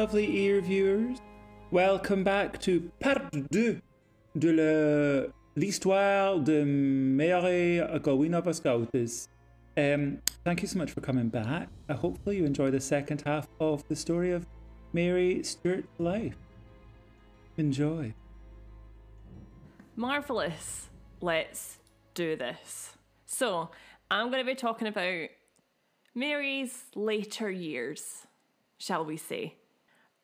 Lovely ear viewers. Welcome back to part 2 de l'histoire de Mary Gowina Pascautis. Um, thank you so much for coming back. I hopefully you enjoy the second half of the story of Mary Stuart's life. Enjoy. Marvelous. Let's do this. So, I'm going to be talking about Mary's later years, shall we say.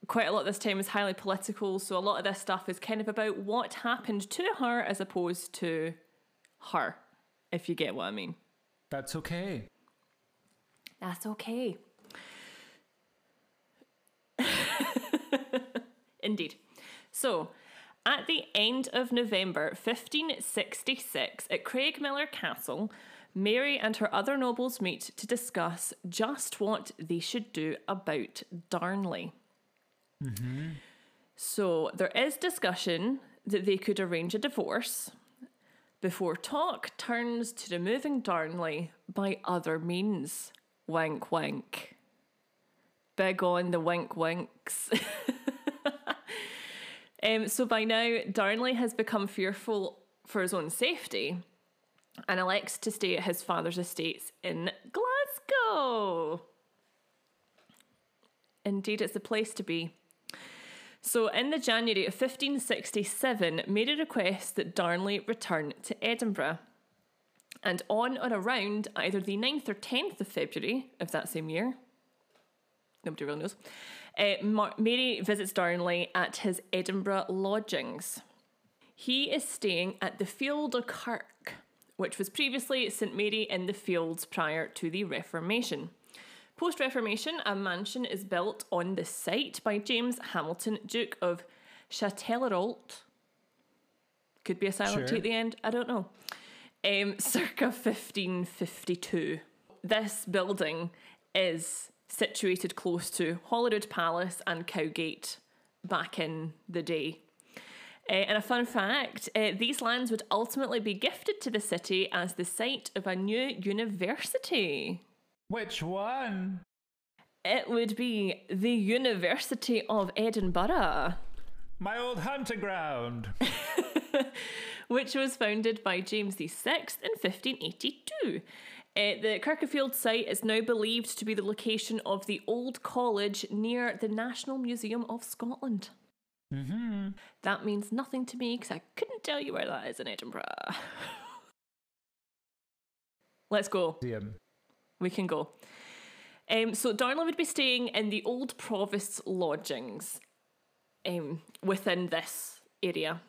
Quite a lot this time is highly political, so a lot of this stuff is kind of about what happened to her as opposed to her, if you get what I mean. That's okay. That's okay. Indeed. So, at the end of November 1566, at Craigmillar Castle, Mary and her other nobles meet to discuss just what they should do about Darnley. So, there is discussion that they could arrange a divorce before talk turns to removing Darnley by other means. Wink, wink. Big on the wink winks. um, so by now, Darnley has become fearful for his own safety and elects to stay at his father's estates in Glasgow. Indeed, it's the place to be. So, in the January of 1567, Mary requests that Darnley return to Edinburgh. And on or around either the 9th or 10th of February of that same year, nobody really knows, uh, Mar- Mary visits Darnley at his Edinburgh lodgings. He is staying at the Field of Kirk, which was previously St Mary in the Fields prior to the Reformation. Post Reformation, a mansion is built on the site by James Hamilton, Duke of Châtellerault. Could be a silent Sure. at the end, I don't know. Um, circa 1552. This building is situated close to Holyrood Palace and Cowgate back in the day. Uh, and a fun fact uh, these lands would ultimately be gifted to the city as the site of a new university. Which one? It would be the University of Edinburgh, My old hunting ground. which was founded by James VI in 1582. Uh, the Kirk o' Field site is now believed to be the location of the old college near the National Museum of Scotland. Mm-hmm. That means nothing to me because I couldn't tell you where that is in Edinburgh. Let's go. Museum. We can go. Um, so Darnley would be staying in the old provost's lodgings um, within this area.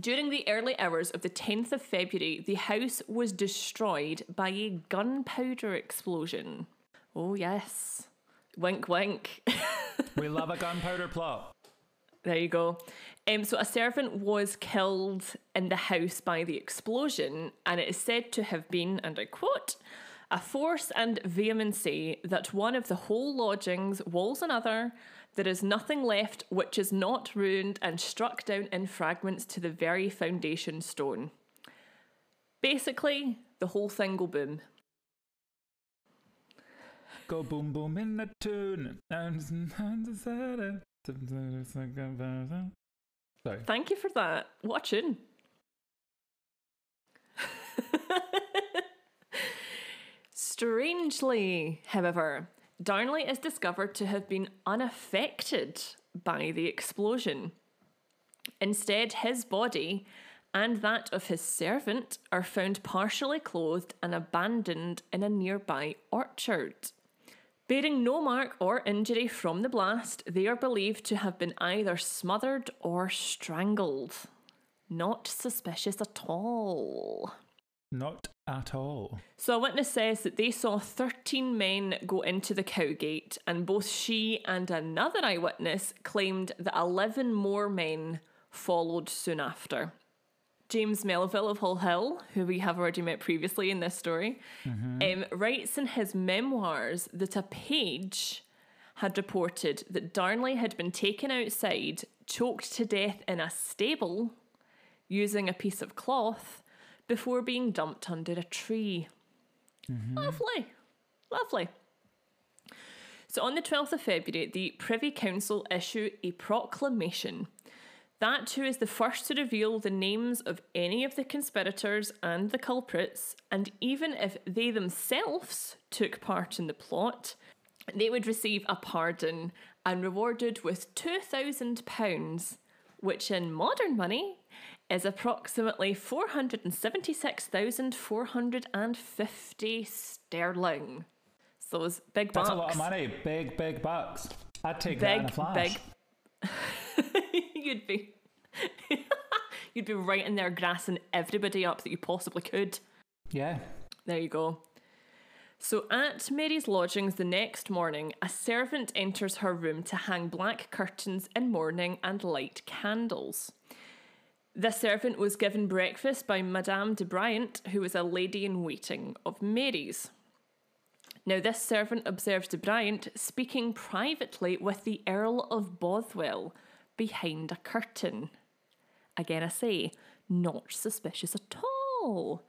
During the early hours of the 10th of February, the house was destroyed by a gunpowder explosion. Oh, yes. Wink, wink. We love a gunpowder plot. There you go. Um, so a servant was killed in the house by the explosion, and it is said to have been, and I quote, a force and vehemency that one of the whole lodgings walls another, there is nothing left which is not ruined and struck down in fragments to the very foundation stone. Basically, the whole thing go boom. Go boom boom in the tune. Sorry. Thank you for that. What a tune. Strangely, however, Darnley is discovered to have been unaffected by the explosion. Instead, his body and that of his servant are found partially clothed and abandoned in a nearby orchard. Bearing no mark or injury from the blast, they are believed to have been either smothered or strangled. Not suspicious at all. Not at all. So, a witness says that they saw 13 men go into the Cowgate, and both she and another eyewitness claimed that 11 more men followed soon after. James Melville of Halhill, who we have already met previously in this story, um, writes in his memoirs that a page had reported that Darnley had been taken outside, choked to death in a stable using a piece of cloth before being dumped under a tree. Mm-hmm. Lovely. Lovely. So on the 12th of February, the Privy Council issue a proclamation. That too is the first to reveal the names of any of the conspirators and the culprits, and even if they themselves took part in the plot, they would receive a pardon and rewarded with £2,000, which in modern money is approximately 476,450 sterling. So those big bucks. That's a lot of money. Big, big bucks. I'd take that in a flash. big. you'd be. you'd be right in there grassing everybody up that you possibly could. Yeah. There you go. So at Mary's lodgings the next morning, a servant enters her room to hang black curtains in mourning and light candles. The servant was given breakfast by Madame de Briante, who was a lady in waiting of Mary's. Now, this servant observes de Briante speaking privately with the Earl of Bothwell behind a curtain. Again, I say, not suspicious at all.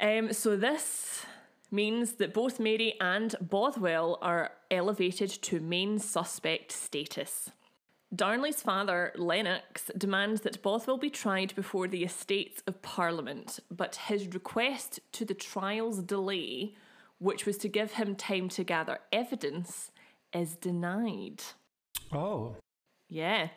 Um, so this means that both Mary and Bothwell are elevated to main suspect status. Darnley's father, Lennox, demands that Bothwell be tried before the Estates of Parliament, but his request to the trial's delay, which was to give him time to gather evidence, is denied. Oh. Yeah.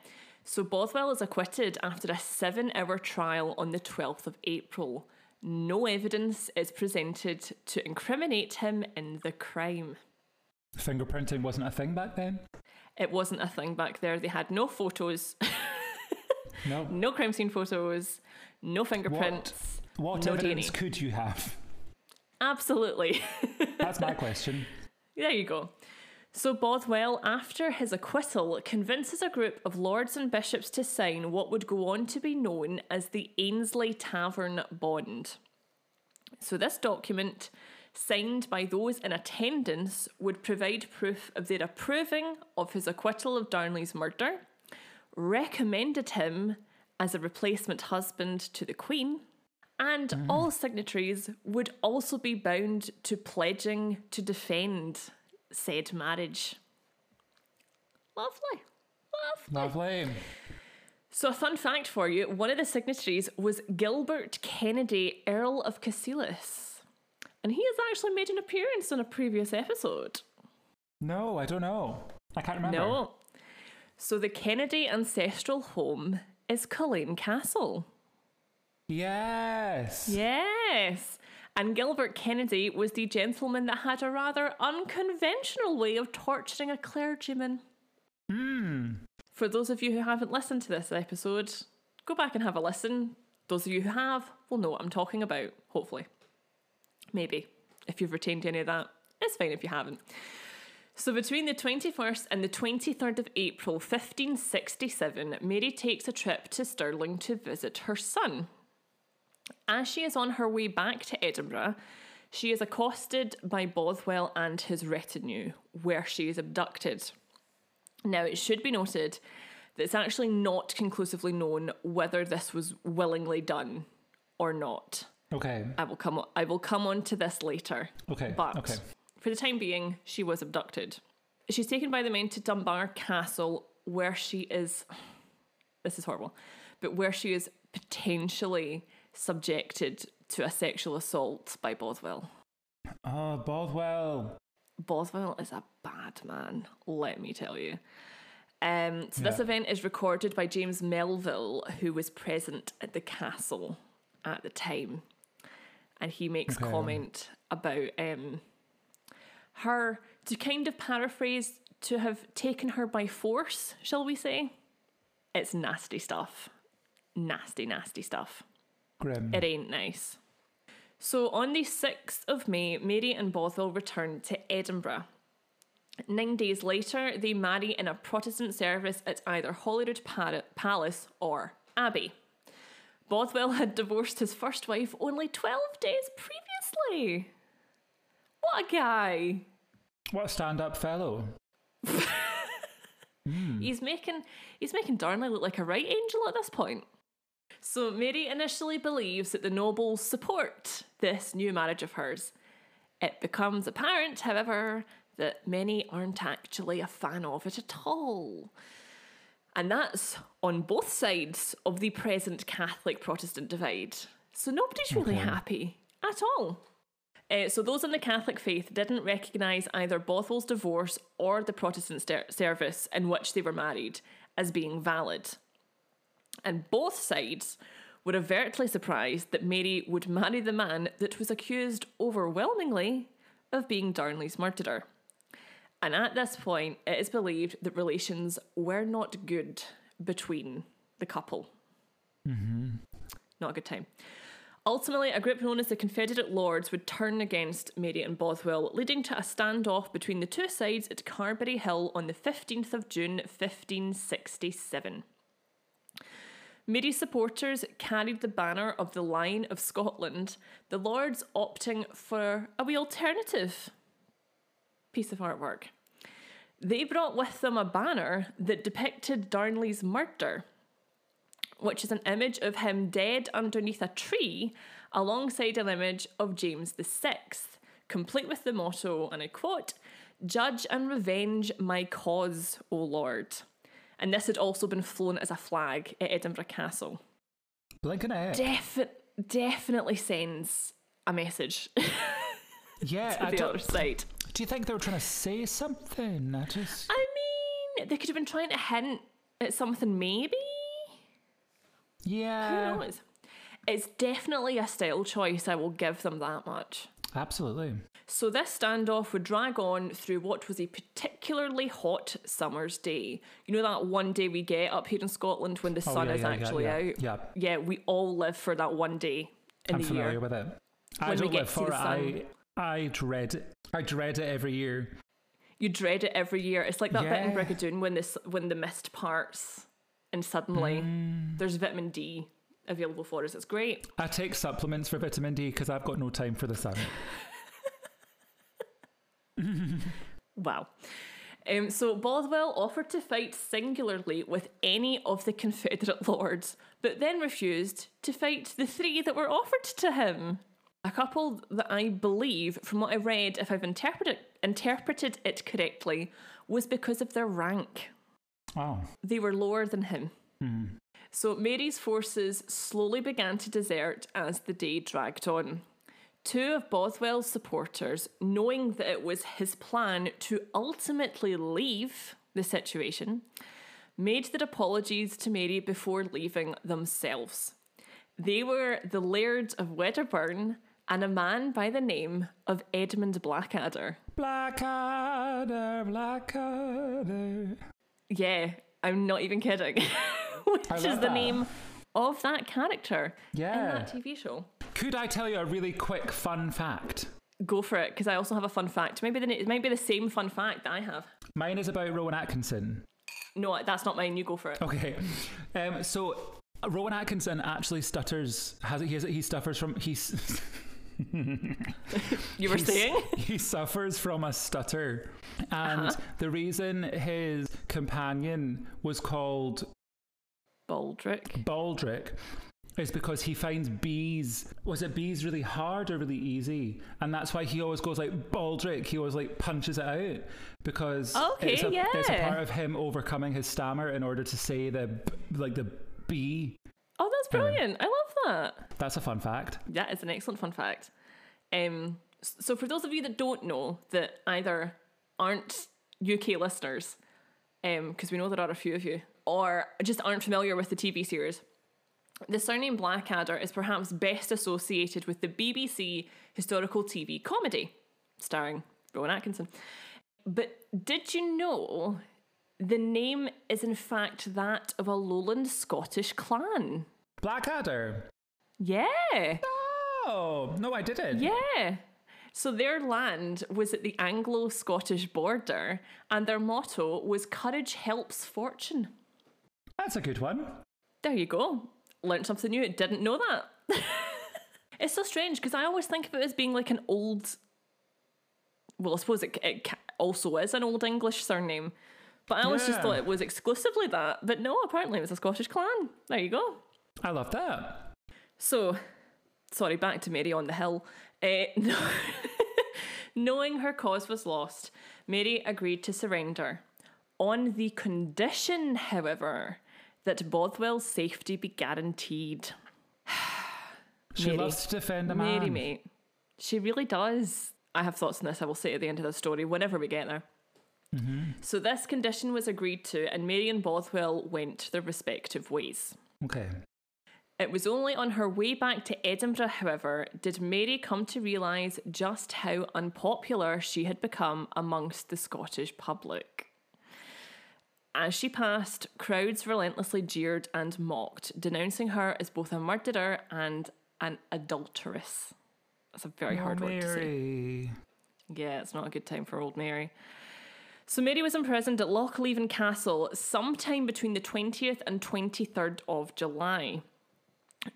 So Bothwell is acquitted after a seven hour trial on the 12th of April. No evidence is presented to incriminate him in the crime. Fingerprinting wasn't a thing back then? It wasn't a thing back there. They had no photos, No. no crime scene photos, no fingerprints. What No evidence DNA. could you have? Absolutely. That's my question. There you go. So Bothwell, after his acquittal, convinces a group of lords and bishops to sign what would go on to be known as the Ainslie Tavern Bond. So this document, signed by those in attendance, would provide proof of their approving of his acquittal of Darnley's murder, recommended him as a replacement husband to the Queen, and mm. all signatories would also be bound to pledging to defend said marriage. Lovely. Lovely. Lovely. So, a fun fact for you one of the signatories was Gilbert Kennedy, Earl of Cassilis. And he has actually made an appearance on a previous episode. No, I don't know. I can't remember. No. So, the Kennedy ancestral home is Culzean Castle. Yes. Yes. And Gilbert Kennedy was the gentleman that had a rather unconventional way of torturing a clergyman. Hmm. For those of you who haven't listened to this episode, go back and have a listen. Those of you who have will know what I'm talking about, hopefully. Maybe. If you've retained any of that, it's fine if you haven't. So, between the 21st and the 23rd of April 1567, Mary takes a trip to Stirling to visit her son. As she is on her way back to Edinburgh, she is accosted by Bothwell and his retinue, where she is abducted. Now, it should be noted that it's actually not conclusively known whether this was willingly done or not. Okay. I will come. I will come on to this later. Okay. But okay. for the time being, she was abducted. She's taken by the men to Dunbar Castle, where she is. This is horrible, but where she is potentially subjected to a sexual assault by Bothwell. Oh, Bothwell. Bothwell is a bad man, let me tell you. Um, so this event is recorded by James Melville, who was present at the castle at the time, and he makes Okay. comment about um, her to kind of paraphrase to have taken her by force, shall we say? It's nasty stuff, nasty, nasty stuff. Grim. It ain't nice. So on the 6th of May, Mary and Bothwell returned to Edinburgh. Nine days later, they marry in a Protestant service at either Holyrood Palace or Abbey. Bothwell had divorced his first wife only 12 days previously. What a guy! What a stand-up fellow. Hmm. He's making he's making Darnley look like a right angel at this point. So Mary initially believes that the nobles support this new marriage of hers. It becomes apparent, however, that many aren't actually a fan of it at all. And that's on both sides of the present Catholic Protestant divide. So nobody's really Okay. happy at all. Uh, so those in the Catholic faith didn't recognise either Bothwell's divorce or the Protestant ster- service in which they were married as being valid. And both sides were overtly surprised that Mary would marry the man that was accused overwhelmingly of being Darnley's murderer. And at this point, it is believed that relations were not good between the couple. Mm-hmm. Not a good time. Ultimately, a group known as the Confederate Lords would turn against Mary and Bothwell, leading to a standoff between the two sides at Carberry Hill on the 15th of June 1567. Mary's supporters carried the banner of the Lion of Scotland, the Lords opting for a wee alternative piece of artwork. They brought with them a banner that depicted Darnley's murder, which is an image of him dead underneath a tree alongside an image of James VI, complete with the motto, and I quote, Judge and revenge my cause, O Lord. And this had also been flown as a flag at Edinburgh Castle. Blinking it. Defi- definitely sends a message yeah, to I the other side. Do you think they were trying to say something? I just. I mean, they could have been trying to hint at something, maybe? Yeah. Who knows? It's definitely a style choice, I will give them that much. Absolutely. So this standoff would drag on through what was a particularly hot summer's day. You know that one day we get up here in Scotland when the Oh, sun yeah, is yeah, actually yeah. out. Yeah. Yeah, we all live for that one day in I'm the familiar with it. I don't live to for it. I, I dread it. I dread it every year. You dread it every year. It's like that bit in Brigadoon when this when the mist parts and suddenly Mm. there's vitamin D available for us. It's great. I take supplements for vitamin D because I've got no time for the sun. Wow. Um, so Bothwell offered to fight singularly with any of the Confederate lords, but then refused to fight the three that were offered to him. A couple that I believe, from what I read, if I've interpreted interpreted it correctly, was because of their rank. Oh. They were lower than him. Hmm. So Mary's forces slowly began to desert as the day dragged on. Two of Bothwell's supporters, knowing that it was his plan to ultimately leave the situation, made their apologies to Mary before leaving themselves. They were the Lairds of Wedderburn and a man by the name of Edmund Blackadder. Blackadder, Blackadder. Yeah, I'm not even kidding. Which is the that. name of that character in Yeah. that TV show. Could I tell you a really quick fun fact? Go for it, because I also have a fun fact. Maybe the, it might be the same fun fact that I have. Mine is about Rowan Atkinson. No, that's not mine. You go for it. Okay. Um, so Rowan Atkinson actually stutters. Has he? Has, he suffers from. He's. You were saying? he suffers from a stutter, and Uh-huh. the reason his companion was called Baldrick. Baldrick is because he finds bees. Was it bees really hard or really easy? And that's why he always goes like Baldrick. He always like punches it out because Okay, it's, a, it's a part of him overcoming his stammer in order to say the like the B. Oh, that's brilliant. I love that. That's a fun fact. That is an excellent fun fact. Um, so, for those of you that don't know, that either aren't UK listeners, because we know there are a few of you, or just aren't familiar with the TV series, the surname Blackadder is perhaps best associated with the BBC historical TV comedy starring Rowan Atkinson. But did you know the name is in fact that of a lowland Scottish clan? Blackadder. Yeah. Oh no, I didn't. Yeah. So their land was at the Anglo Scottish border, and their motto was Courage Helps Fortune. That's a good one. There you go. Learned something new. Didn't know that. it's so strange because I always think of it as being like an old. Well, I suppose it, it also is an old English surname, but I always just thought it was exclusively that. But no, apparently it was a Scottish clan. There you go. I love that. So, sorry, back to Mary on the Hill. Uh, no. Knowing her cause was lost, Mary agreed to surrender, on the condition, however, that Bothwell's safety be guaranteed. She Mary. loves to defend a man. Mary, mate. She really does. I have thoughts on this, I will say at the end of the story, whenever we get there. Mm-hmm. So, this condition was agreed to, and Mary and Bothwell went their respective ways. Okay. It was only on her way back to Edinburgh, however, did Mary come to realise just how unpopular she had become amongst the Scottish public. As she passed, crowds relentlessly jeered and mocked, denouncing her as both a murderer and an adulteress. That's a very Oh, hard word to say. Yeah, it's not a good time for old Mary. So Mary was imprisoned at Lochleven Castle sometime between the 20th and 23rd of July.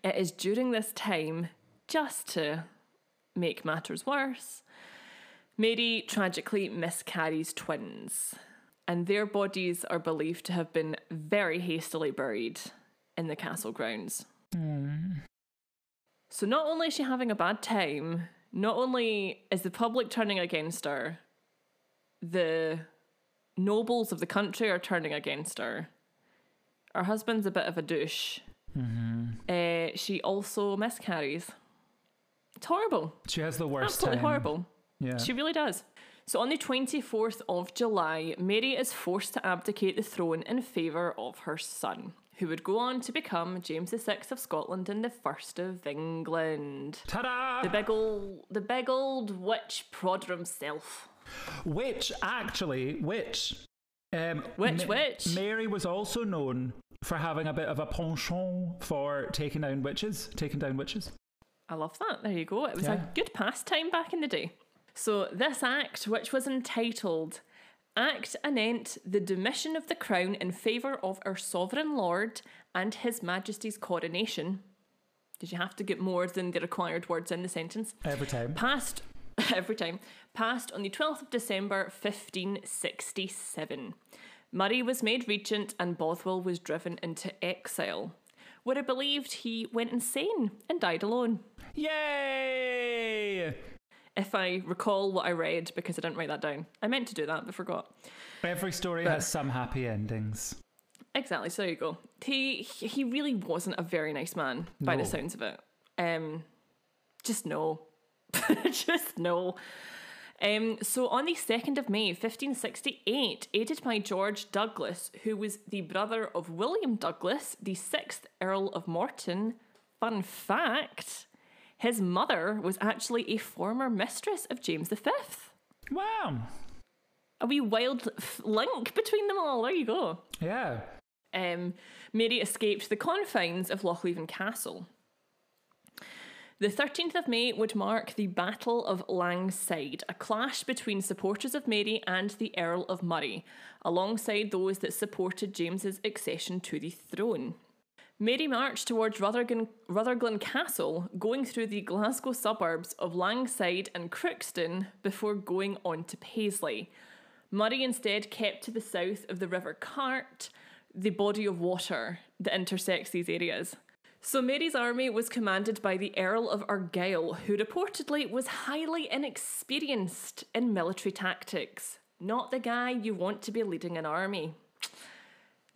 It is during this time, just to make matters worse, Mary tragically miscarries twins, and their bodies are believed to have been very hastily buried in the castle grounds. Hmm. So not only is she having a bad time, not only is the public turning against her, the nobles of the country are turning against her. Her husband's a bit of a douche. Uh, she also miscarries. It's horrible. She has the worst Absolutely time. horrible. Yeah. She really does. So on the 24th of July, Mary is forced to abdicate the throne in favour of her son, who would go on to become James VI of Scotland and the first of England. Ta-da! The big old, the big old witch prodder himself. Which actually, which, um, Which, which? Mary was also known for having a bit of a penchant for taking down witches, taking down witches. I love that. There you go. It was Yeah. a good pastime back in the day. So this act, which was entitled Act anent the demission of the crown in favour of our sovereign lord and his majesty's coronation. Did you have to get more than the required words in the sentence? Every time. Passed every time. Passed on the 12th of December 1567. Murray was made regent and Bothwell was driven into exile, where it believed he went insane and died alone. Yay! If I recall what I read, because I didn't write that down. I meant to do that, but forgot. Every story has some happy endings. Exactly, so there you go. He he really wasn't a very nice man by No. the sounds of it. Um just no. just no. Um, so on the 2nd of May 1568, aided by George Douglas, who was the brother of William Douglas, the sixth Earl of Morton, fun fact, his mother was actually a former mistress of James V. Wow. A wee wild f- link between them all. There you go. Yeah. um, Mary escaped the confines of Lochleven Castle. The 13th of May would mark the Battle of Langside, a clash between supporters of Mary and the Earl of Murray, alongside those that supported James's accession to the throne. Mary marched towards Rutherglen, Rutherglen Castle, going through the Glasgow suburbs of Langside and Crookston before going on to Paisley. Murray instead kept to the south of the River Cart, the body of water that intersects these areas. So Mary's army was commanded by the Earl of Argyll, who reportedly was highly inexperienced in military tactics. Not the guy you want to be leading an army.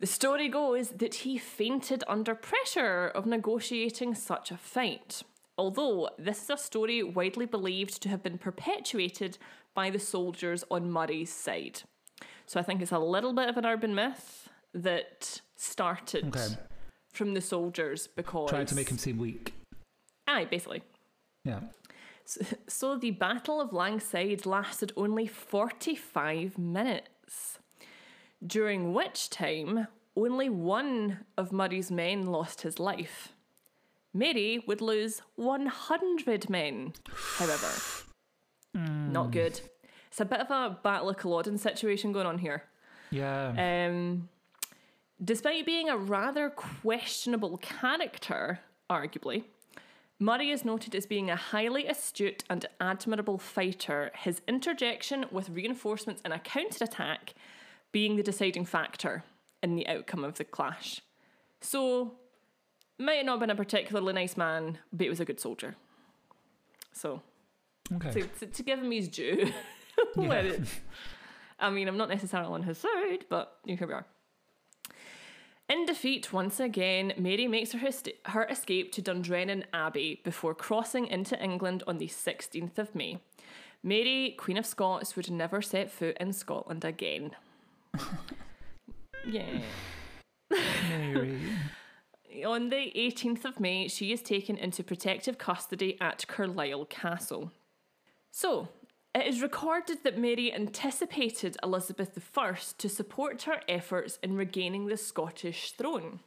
The story goes that he fainted under pressure of negotiating such a fight. Although this is a story widely believed to have been perpetuated by the soldiers on Murray's side. So I think it's a little bit of an urban myth that started Okay. From the soldiers because Trying to make him seem weak. aye basically. Yeah. So the Battle of Langside lasted only 45 minutes, during which time only one of Murray's men lost his life. Mary would lose 100 men, however. Not good. It's a bit of a Battle of Culloden situation going on here. Yeah. Um, despite being a rather questionable character, arguably, Murray is noted as being a highly astute and admirable fighter, his interjection with reinforcements in a counterattack being the deciding factor in the outcome of the clash. So, might not have been a particularly nice man, but he was a good soldier. So, Okay. to, to, to give him his due. Yeah. I mean, I'm not necessarily on his side, but here we are. In defeat, once again, Mary makes her, his- her escape to Dundrennan Abbey before crossing into England on the 16th of May. Mary, Queen of Scots, would never set foot in Scotland again. yeah. Mary. On the 18th of May, she is taken into protective custody at Carlisle Castle. So, it is recorded that Mary anticipated Elizabeth I to support her efforts in regaining the Scottish throne.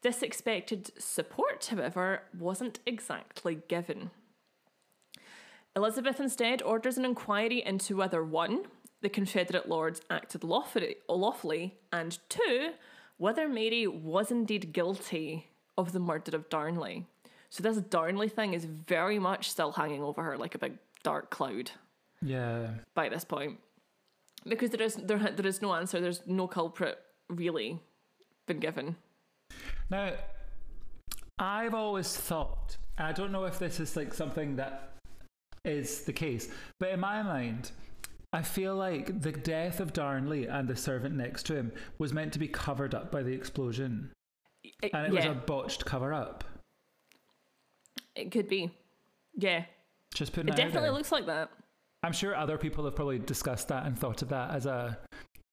This expected support, however, wasn't exactly given. Elizabeth instead orders an inquiry into whether one, the Confederate lords acted lawfully, and two, whether Mary was indeed guilty of the murder of Darnley. So this Darnley thing is very much still hanging over her like a big dark cloud Yeah. by this point, because there is there there is no answer. There's no culprit really been given. Now, I've always thought, I don't know if this is like something that is the case, but in my mind, I feel like the death of Darnley and the servant next to him was meant to be covered up by the explosion. It, And it yeah, was a botched cover up. it could be. Yeah, Just putting it it, definitely looks like that. I'm sure other people have probably discussed that and thought of that as a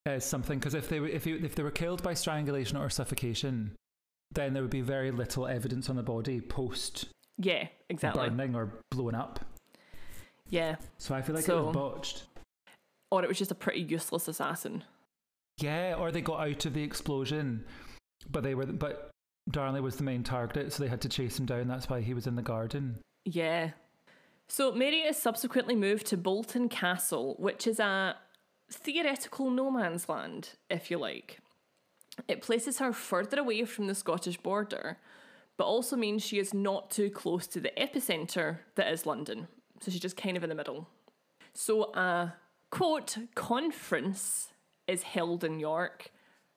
as something because if they were if, you, if they were killed by strangulation or suffocation, then there would be very little evidence on the body post Yeah, exactly. burning or blowing up. Yeah, So I feel like it was botched. or it was just a pretty useless assassin. Yeah, or they got out of the explosion, but they were but Darnley was the main target, so they had to chase him down. That's why he was in the garden. Yeah. So Mary is subsequently moved to Bolton Castle, which is a theoretical no man's land, if you like. It places her further away from the Scottish border, but also means she is not too close to the epicentre that is London. So she's just kind of in the middle. So a quote conference is held in York,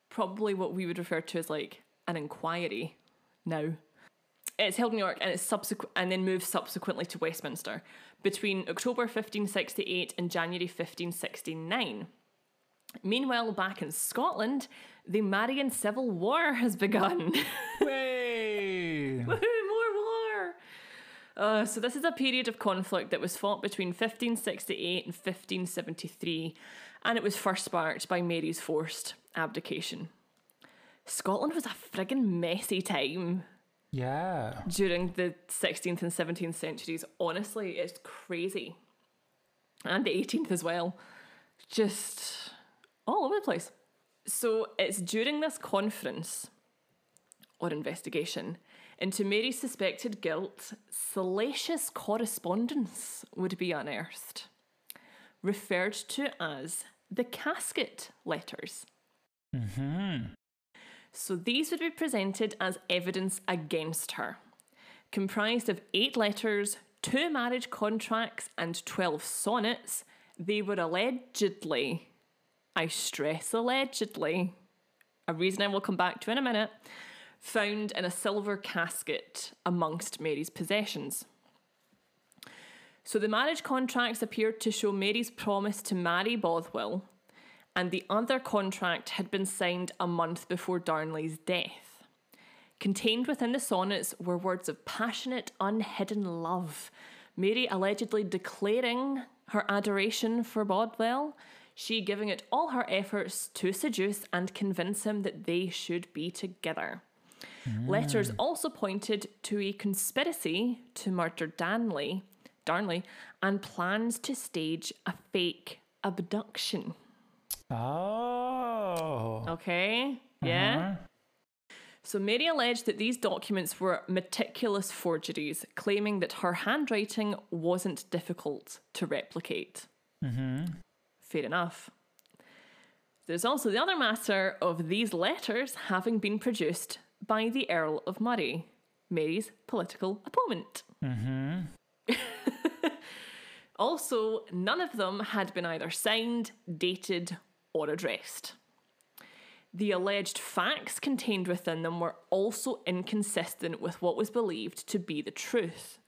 probably what we would refer to as like an inquiry now. It's held in York and it's subsequent and then moves subsequently to Westminster between October 1568 and January 1569. Meanwhile, back in Scotland, the Marian Civil War has begun. Way! More war! Uh, so this is a period of conflict that was fought between 1568 and 1573, and it was first sparked by Mary's forced abdication. Scotland was a friggin' messy time yeah. during the 16th and 17th centuries. Honestly, it's crazy. And the 18th as well. Just all over the place. So it's during this conference or investigation into Mary's suspected guilt, salacious correspondence would be unearthed, referred to as the casket letters. Hmm. So these would be presented as evidence against her. Comprised of eight letters, two marriage contracts, and 12 sonnets, they were allegedly, I stress allegedly, a reason I will come back to in a minute, found in a silver casket amongst Mary's possessions. So the marriage contracts appeared to show Mary's promise to marry Bothwell, and the other contract had been signed a month before Darnley's death. Contained within the sonnets were words of passionate, unhidden love, Mary allegedly declaring her adoration for Bodwell, she giving it all her efforts to seduce and convince him that they should be together. Mm. Letters also pointed to a conspiracy to murder Danley, Darnley, and plans to stage a fake abduction. Oh. Okay. Yeah. Uh-huh. So Mary alleged that these documents were meticulous forgeries, claiming that her handwriting wasn't difficult to replicate. Fair enough. There's also the other matter of these letters having been produced by the Earl of Murray, Mary's political opponent. Mm-hmm. also, none of them had been either signed, dated, or addressed. The alleged facts contained within them were also inconsistent with what was believed to be the truth.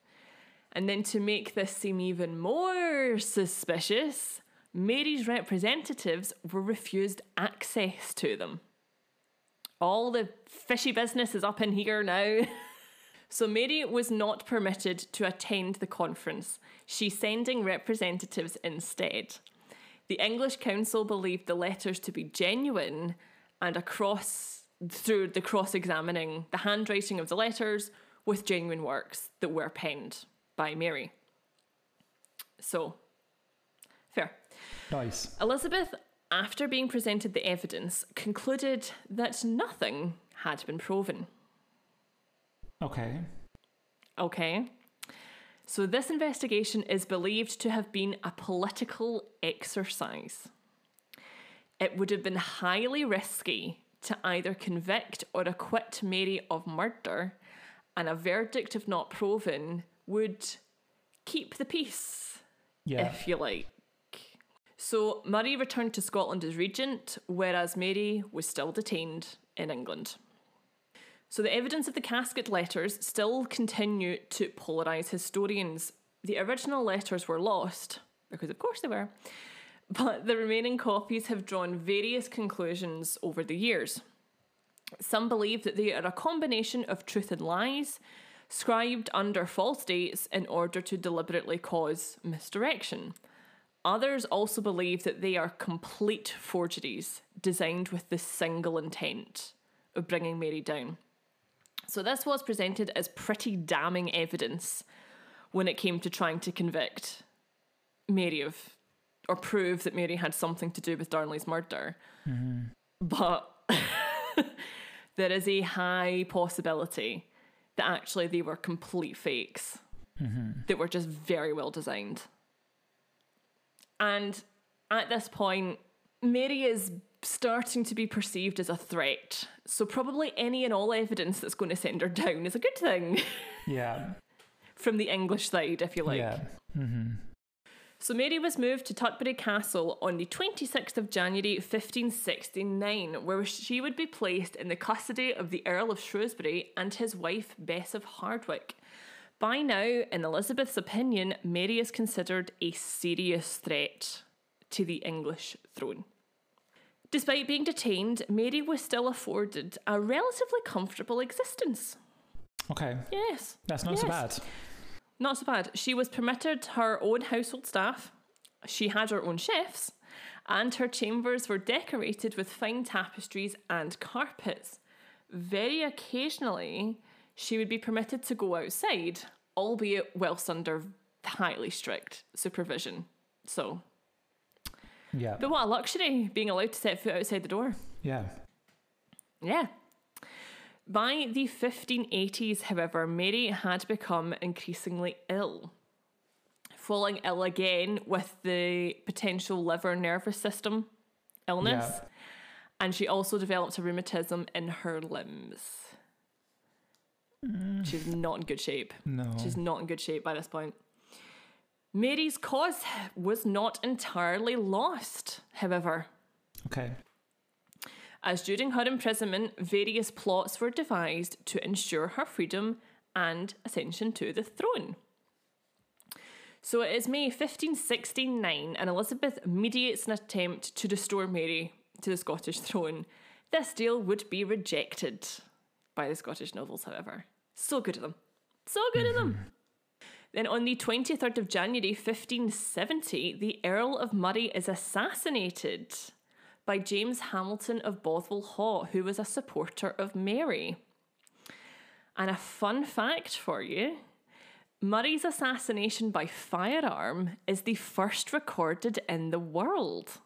And then to make this seem even more suspicious, Mary's representatives were refused access to them. All the fishy business is up in here now. so Mary was not permitted to attend the conference. She's sending representatives instead. The English Council believed the letters to be genuine and across through the cross-examining the handwriting of the letters with genuine works that were penned by Mary. So, fair. Nice. Elizabeth, after being presented the evidence, concluded that nothing had been proven. Okay. Okay. So, this investigation is believed to have been a political exercise. It would have been highly risky to either convict or acquit Mary of murder, and a verdict, if not proven, would keep the peace, Yeah. if you like. So Murray returned to Scotland as regent, whereas Mary was still detained in England. So the evidence of the casket letters still continue to polarise historians. The original letters were lost, because of course they were, but the remaining copies have drawn various conclusions over the years. Some believe that they are a combination of truth and lies, scribed under false dates in order to deliberately cause misdirection. Others also believe that they are complete forgeries designed with the single intent of bringing Mary down. So, this was presented as pretty damning evidence when it came to trying to convict Mary of, or prove that Mary had something to do with Darnley's murder. Mm-hmm. But there is a high possibility that actually they were complete fakes mm-hmm. that were just very well designed. And at this point, Mary is starting to be perceived as a threat. So, probably any and all evidence that's going to send her down is a good thing Yeah. from the English side, if you like. yeah. Mm-hmm. So Mary was moved to Tutbury Castle on the 26th of January 1569, where she would be placed in the custody of the Earl of Shrewsbury and his wife Bess of Hardwick. By now, in Elizabeth's opinion, Mary is considered a serious threat to the English throne. Despite being detained, Mary was still afforded a relatively comfortable existence. Okay. Yes. That's not so bad. Not so bad. She was permitted her own household staff, she had her own chefs, and her chambers were decorated with fine tapestries and carpets. Very occasionally, she would be permitted to go outside, albeit whilst under highly strict supervision. So, Yeah. but what a luxury being allowed to set foot outside the door. Yeah. Yeah. By the 1580s, however, Mary had become increasingly ill, falling ill again with the potential liver nervous system illness, Yeah. and she also developed a rheumatism in her limbs. Mm. She's not in good shape. No. She's not in good shape by this point. Mary's cause was not entirely lost, however Okay. as during her imprisonment, various plots were devised to ensure her freedom and ascension to the throne. So it is May 1569, and Elizabeth mediates an attempt to restore Mary to the Scottish throne. This deal would be rejected by the Scottish nobles, however. So good of them. So good of them. Then on the 23rd of January 1570, the Earl of Murray is assassinated by James Hamilton of Bothwell Haugh, who was a supporter of Mary. And a fun fact for you Murray's assassination by firearm is the first recorded in the world.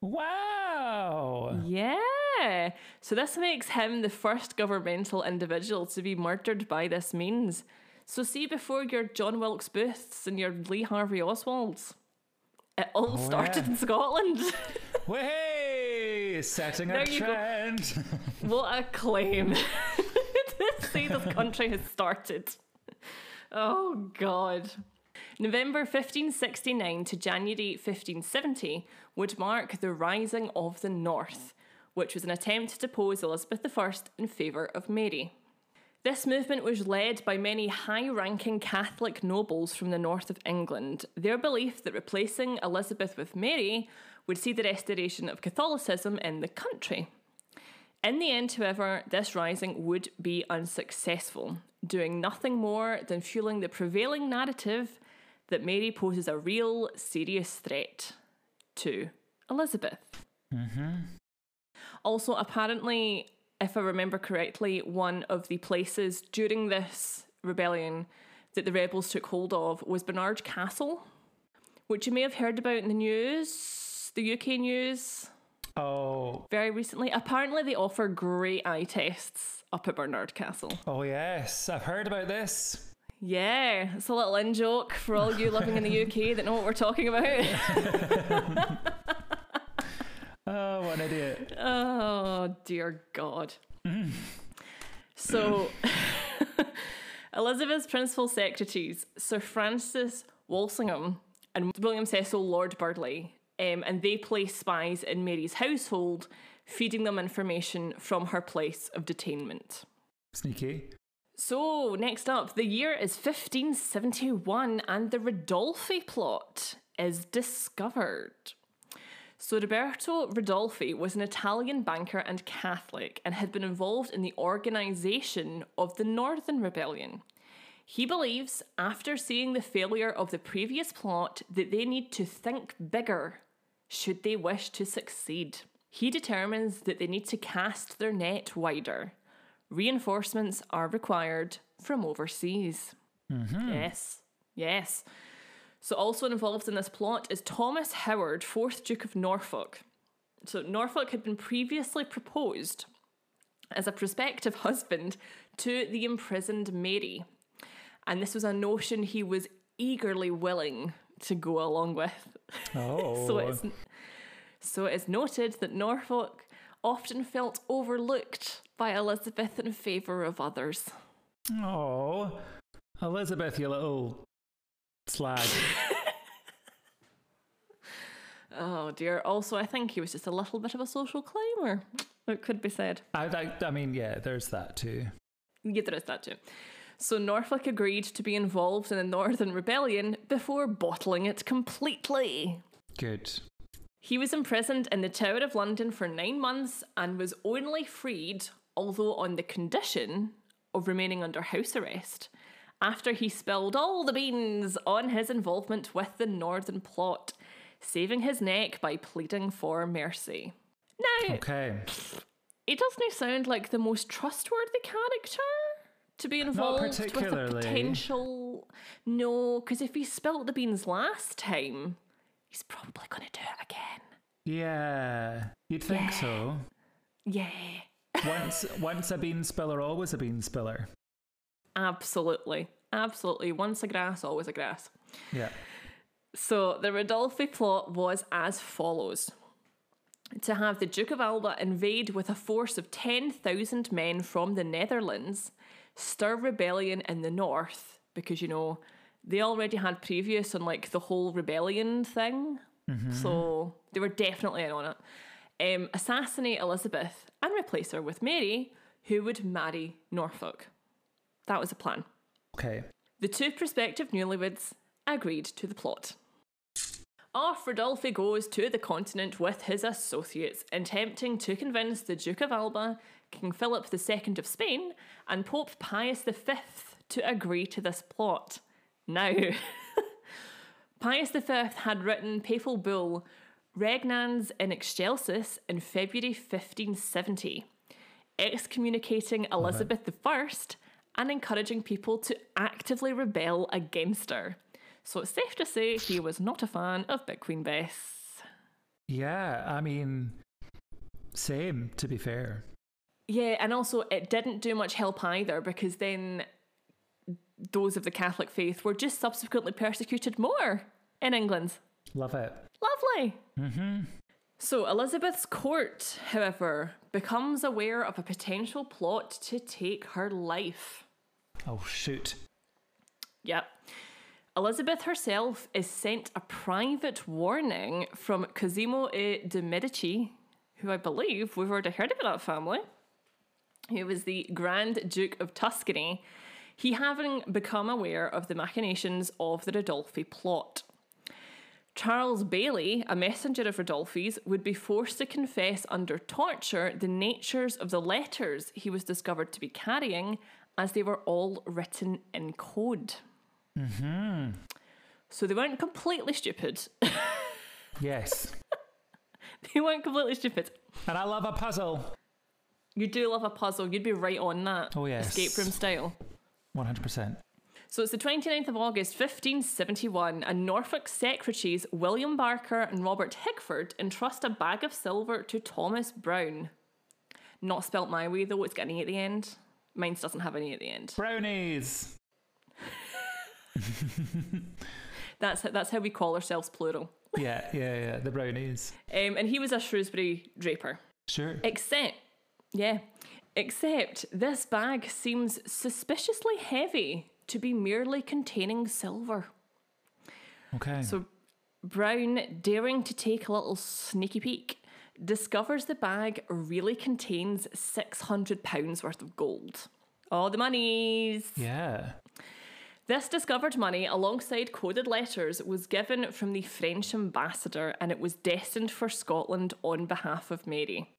Wow. Yeah. So this makes him the first governmental individual to be murdered by this means. So see before your John Wilkes Booths and your Lee Harvey Oswalds. It all oh, started yeah. in Scotland. Way setting a There trend. what a claim to say this country has started. Oh, God. November 1569 to January 1570 would mark the Rising of the North, which was an attempt to depose Elizabeth I in favour of Mary. This movement was led by many high ranking Catholic nobles from the north of England. Their belief that replacing Elizabeth with Mary would see the restoration of Catholicism in the country. In the end, however, this rising would be unsuccessful, doing nothing more than fueling the prevailing narrative that Mary poses a real, serious threat to Elizabeth. Mm-hmm. Also, apparently, if I remember correctly, one of the places during this rebellion that the rebels took hold of was Barnard Castle, which you may have heard about in the news, the UK news, Oh, very recently. Apparently, they offer great eye tests up at Barnard Castle. oh yes, I've heard about this. Yeah, it's a little in joke for all you living in the UK that know what we're talking about. Oh, what an idiot. Oh, dear God. So, Elizabeth's principal secretaries, Sir Francis Walsingham and William Cecil Lord Burghley, um, and they place spies in Mary's household, feeding them information from her place of detainment. Sneaky. So, next up, the year is 1571 and the Ridolfi plot is discovered. So, Roberto Ridolfi was an Italian banker and Catholic and had been involved in the organisation of the Northern Rebellion. He believes, after seeing the failure of the previous plot, that they need to think bigger should they wish to succeed. He determines that they need to cast their net wider. Reinforcements are required from overseas. Mm-hmm. Yes, yes. So, also involved in this plot is Thomas Howard, 4th Duke of Norfolk. So, Norfolk had been previously proposed as a prospective husband to the imprisoned Mary. And this was a notion he was eagerly willing to go along with. Oh. So it's oh. so it is noted that Norfolk often felt overlooked by Elizabeth in favour of others. Oh, Elizabeth, you little slag. Oh dear. Also, I think he was just a little bit of a social climber. It could be said. I, I, I mean, yeah, there's that too. Yeah, there is that too. So Norfolk agreed to be involved in the Northern Rebellion before bottling it completely. Good. He was imprisoned in the Tower of London for nine months and was only freed, although on the condition of remaining under house arrest, after he spilled all the beans on his involvement with the Northern plot, saving his neck by pleading for mercy. Now, Okay. it doesn't sound like the most trustworthy character to be involved with a potential. No, because if he spilled the beans last time, he's probably going to do it again. Yeah, you'd think so. Yeah, Once, once a bean spiller, always a bean spiller. Absolutely. Absolutely. Once a grass, always a grass. Yeah. So the Rodolphi plot was as follows to have the Duke of Alba invade with a force of 10,000 men from the Netherlands, stir rebellion in the north, because, you know, they already had previous on like the whole rebellion thing. So they were definitely in on it. Um, assassinate Elizabeth and replace her with Mary, who would marry Norfolk. That was the plan. Okay. The two prospective newlyweds agreed to the plot. Off Rodolphe goes to the continent with his associates, attempting to convince the Duke of Alba, King Philip II of Spain, and Pope Pius V to agree to this plot. Now, Pius V had written papal bull Regnans in Excelsis in February 1570, excommunicating Elizabeth I and encouraging people to actively rebel against her. So it's safe to say he was not a fan of Big Queen Bess. Yeah, I mean, same, to be fair. Yeah, and also it didn't do much help either because then those of the Catholic faith were just subsequently persecuted more in England. Love it. Lovely. Mm-hmm. So Elizabeth's court, however, becomes aware of a potential plot to take her life. Oh, shoot. Yep. Elizabeth herself is sent a private warning from Cosimo de Medici, who I believe we've already heard about that family. who was the Grand Duke of Tuscany, he having become aware of the machinations of the Ridolfi plot. Charles Baillie, a messenger of Ridolfi's, would be forced to confess under torture the natures of the letters he was discovered to be carrying, as they were all written in code. Mm-hmm. So they weren't completely stupid. Yes. they weren't completely stupid. And I love a puzzle. You do love a puzzle. You'd be right on that. Oh, yes. Escape room style. 100%. So it's the 29th of August 1571, and Norfolk secretaries William Barker and Robert Hickford entrust a bag of silver to Thomas Browne. Not spelt my way though, it's E at the end. Mine doesn't have an E at the end. Brownies. That's that's how we call ourselves plural. Yeah, yeah, yeah. The brownies. Um, and he was a Shrewsbury draper. Sure. Except, yeah, except this bag seems suspiciously heavy to be merely containing silver. Okay. So Browne, daring to take a little sneaky peek, discovers the bag really contains £600 worth of gold. All the monies. yeah. This discovered money, alongside coded letters, was given from the French ambassador and it was destined for Scotland on behalf of Mary.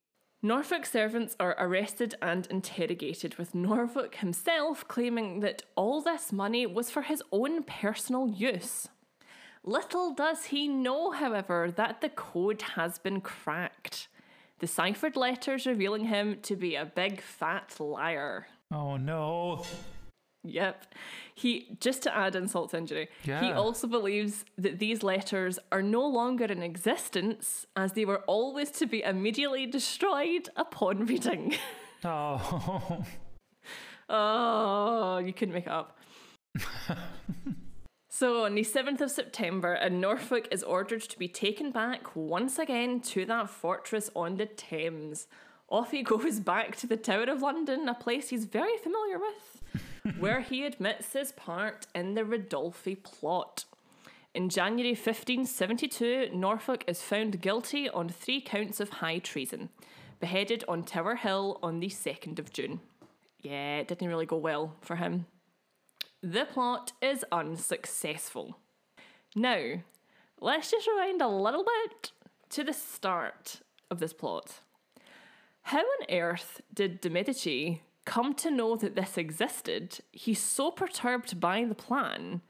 Norfolk servants are arrested and interrogated, with Norfolk himself claiming that all this money was for his own personal use. Little does he know, however, that the code has been cracked. The ciphered letters revealing him to be a big fat liar. Oh no. Yep. He just to add insult to injury. yeah. He also believes that these letters are no longer in existence as they were always to be immediately destroyed upon reading. Oh. oh, you couldn't make it up. so on the 7th of September, and Norfolk is ordered to be taken back once again to that fortress on the Thames. Off he goes back to the Tower of London, a place he's very familiar with, where he admits his part in the Ridolfi plot. In January 1572, Norfolk is found guilty on three counts of high treason, beheaded on Tower Hill on the 2nd of June. Yeah, it didn't really go well for him. The plot is unsuccessful. Now, let's just rewind a little bit to the start of this plot. How on earth did de Medici come to know that this existed? He's so perturbed by the plan,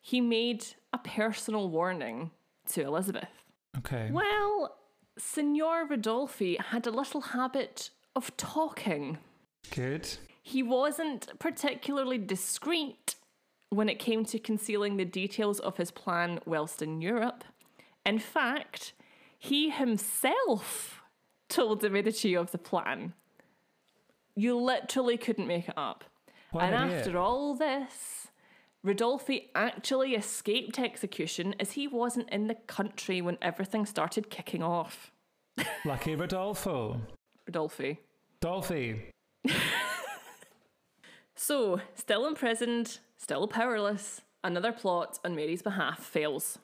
he made a personal warning to Elizabeth. Okay. Well, Signor Rodolfi had a little habit of talking. Good. He wasn't particularly discreet when it came to concealing the details of his plan whilst in Europe. In fact, he himself told the Medici of the plan. You literally couldn't make it up. What and after all this, Rodolfi actually escaped execution as he wasn't in the country when everything started kicking off. Lucky Rodolfo. Rodolfi. Dolphy. So, still imprisoned, still powerless, another plot on Mary's behalf fails.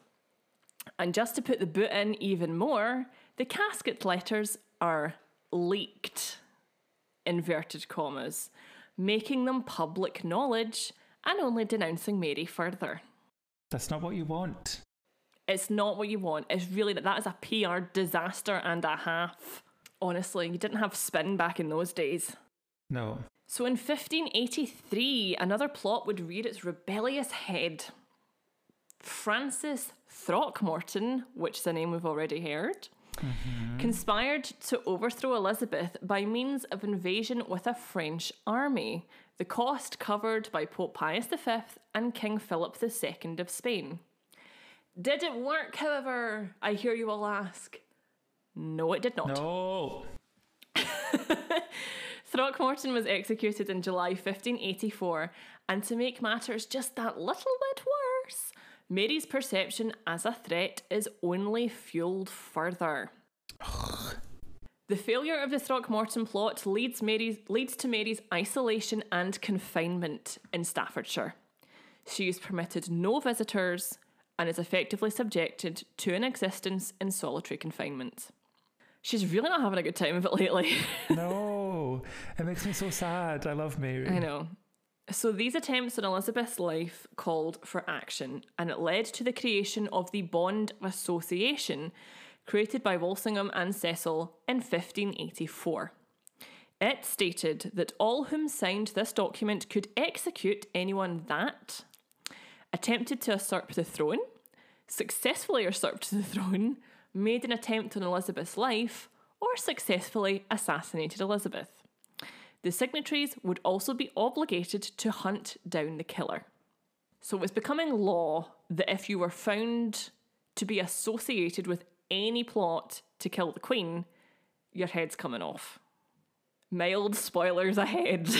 And just to put the boot in even more, the casket letters are leaked, inverted commas, making them public knowledge and only denouncing Mary further. That's not what you want. It's not what you want. It's really that that is a PR disaster and a half. Honestly, you didn't have spin back in those days. No. So in 1583, another plot would rear its rebellious head. Francis Throckmorton, which is a name we've already heard, mm-hmm. conspired to overthrow Elizabeth by means of invasion with a French army, the cost covered by Pope Pius V and King Philip II of Spain. Did it work, however? I hear you will ask. No, it did not. No. Throckmorton was executed in July 1584, and to make matters just that little bit worse, Mary's perception as a threat is only fueled further. the failure of the Throckmorton plot leads, Mary's, leads to Mary's isolation and confinement in Staffordshire. She is permitted no visitors and is effectively subjected to an existence in solitary confinement. She's really not having a good time of it lately. no, it makes me so sad. I love Mary. I know. So these attempts on Elizabeth's life called for action, and it led to the creation of the Bond Association, created by Walsingham and Cecil in 1584. It stated that all whom signed this document could execute anyone that attempted to usurp the throne, successfully usurped the throne, made an attempt on Elizabeth's life, or successfully assassinated Elizabeth. The signatories would also be obligated to hunt down the killer. So it was becoming law that if you were found to be associated with any plot to kill the Queen, your head's coming off. Mild spoilers ahead.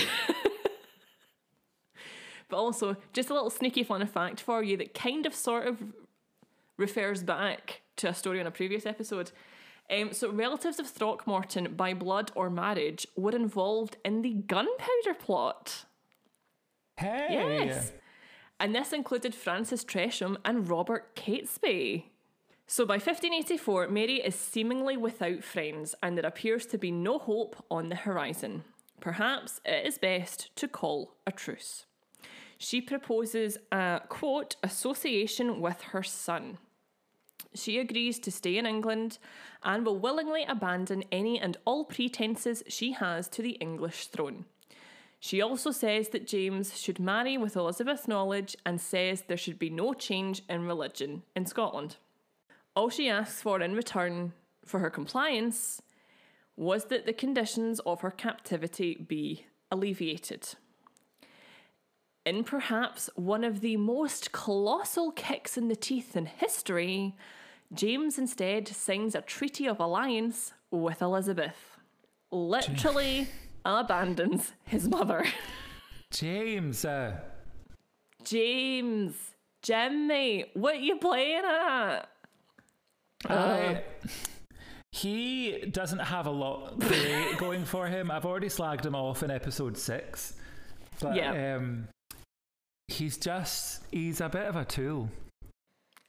but also, just a little sneaky fun fact for you that kind of sort of refers back to a story on a previous episode. Um, so, relatives of Throckmorton by blood or marriage were involved in the gunpowder plot. Hey. Yes. And this included Francis Tresham and Robert Catesby. So by 1584, Mary is seemingly without friends, and there appears to be no hope on the horizon. Perhaps it is best to call a truce. She proposes a quote association with her son. She agrees to stay in England and will willingly abandon any and all pretences she has to the English throne. She also says that James should marry with Elizabeth's knowledge and says there should be no change in religion in Scotland. All she asks for in return for her compliance was that the conditions of her captivity be alleviated. In perhaps one of the most colossal kicks in the teeth in history, James instead signs a treaty of alliance with Elizabeth. Literally abandons his mother. James. Uh, James, Jimmy, what you playing at? I, he doesn't have a lot going for him. I've already slagged him off in episode six. But Yeah. um, he's just, he's a bit of a tool.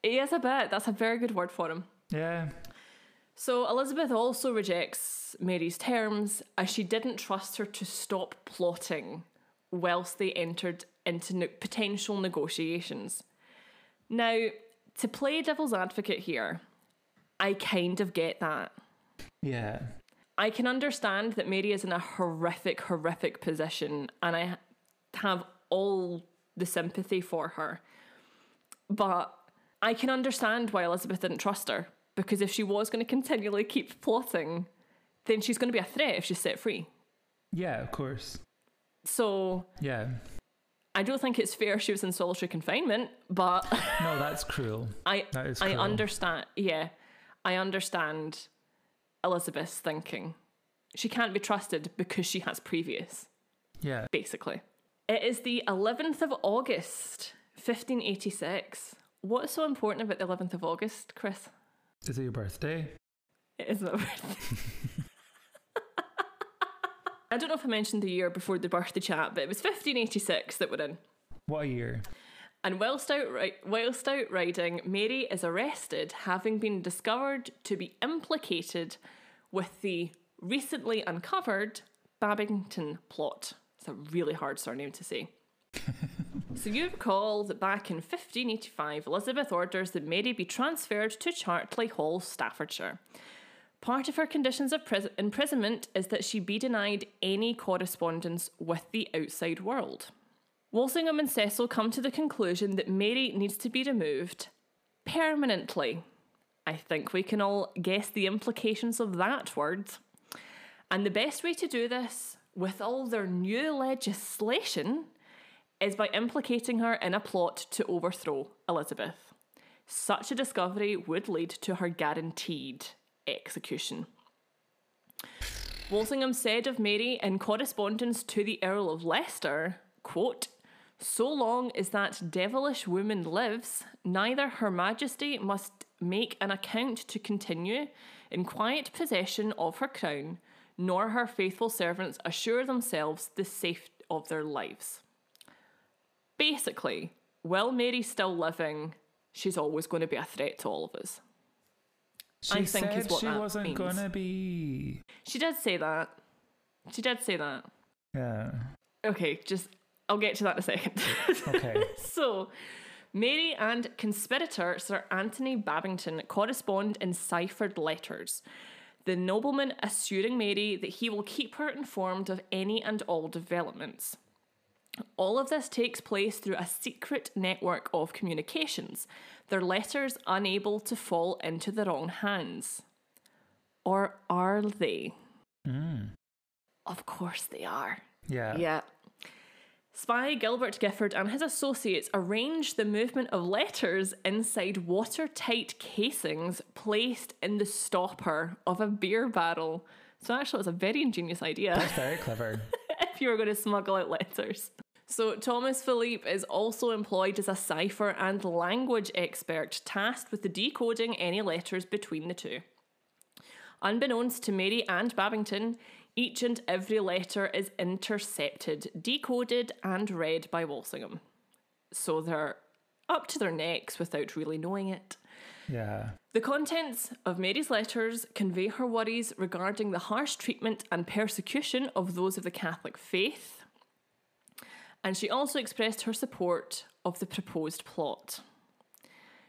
He is a bit. That's a very good word for him. Yeah. So Elizabeth also rejects Mary's terms as she didn't trust her to stop plotting whilst they entered into potential negotiations. Now, to play devil's advocate here, I kind of get that. Yeah. I can understand that Mary is in a horrific, horrific position, and I have all the sympathy for her. But I can understand why Elizabeth didn't trust her, because if she was going to continually keep plotting, then she's going to be a threat if she's set free. Yeah, of course. So Yeah. I don't think it's fair she was in solitary confinement, but No, that's cruel. I That is cruel. I understand. Yeah, I understand Elizabeth's thinking. She can't be trusted because she has previous. Yeah. basically. It is the 11th of August, 1586. What's so important about the 11th of August, Chris? Is it your birthday? It is my birthday. I don't know if I mentioned the year before the birthday chat, but it was 1586 that we're in. What a year. And whilst out, ri- whilst out riding, Mary is arrested, having been discovered to be implicated with the recently uncovered Babington plot. It's a really hard surname to say. so you recall that back in 1585, Elizabeth orders that Mary be transferred to Chartley Hall, Staffordshire. Part of her conditions of pris- imprisonment is that she be denied any correspondence with the outside world. Walsingham and Cecil come to the conclusion that Mary needs to be removed permanently. I think we can all guess the implications of that word. And the best way to do this, with all their new legislation, is by implicating her in a plot to overthrow Elizabeth. Such a discovery would lead to her guaranteed execution. Walsingham said of Mary in correspondence to the Earl of Leicester, quote, So long as that devilish woman lives, neither Her Majesty must make an account to continue in quiet possession of her crown, nor her faithful servants assure themselves the safety of their lives. Basically, while Mary's still living, she's always going to be a threat to all of us. She I think said is what she wasn't means. gonna be. She did say that. She did say that. Yeah. Okay, just I'll get to that in a second. Okay. so, Mary and conspirator Sir Anthony Babington correspond in ciphered letters. The nobleman assuring Mary that he will keep her informed of any and all developments. All of this takes place through a secret network of communications, their letters unable to fall into the wrong hands. Or are they? Mm. Of course they are. Yeah. Yeah. Spy Gilbert Gifford and his associates arranged the movement of letters inside watertight casings placed in the stopper of a beer barrel. So, actually, it's a very ingenious idea That's very clever. you were going to smuggle out letters. So, Thomas Philippe is also employed as a cipher and language expert tasked with decoding any letters between the two. Unbeknownst to Mary and Babington, each and every letter is intercepted, decoded, and read by Walsingham. So they're up to their necks without really knowing it. Yeah. The contents of Mary's letters convey her worries regarding the harsh treatment and persecution of those of the Catholic faith. And she also expressed her support of the proposed plot.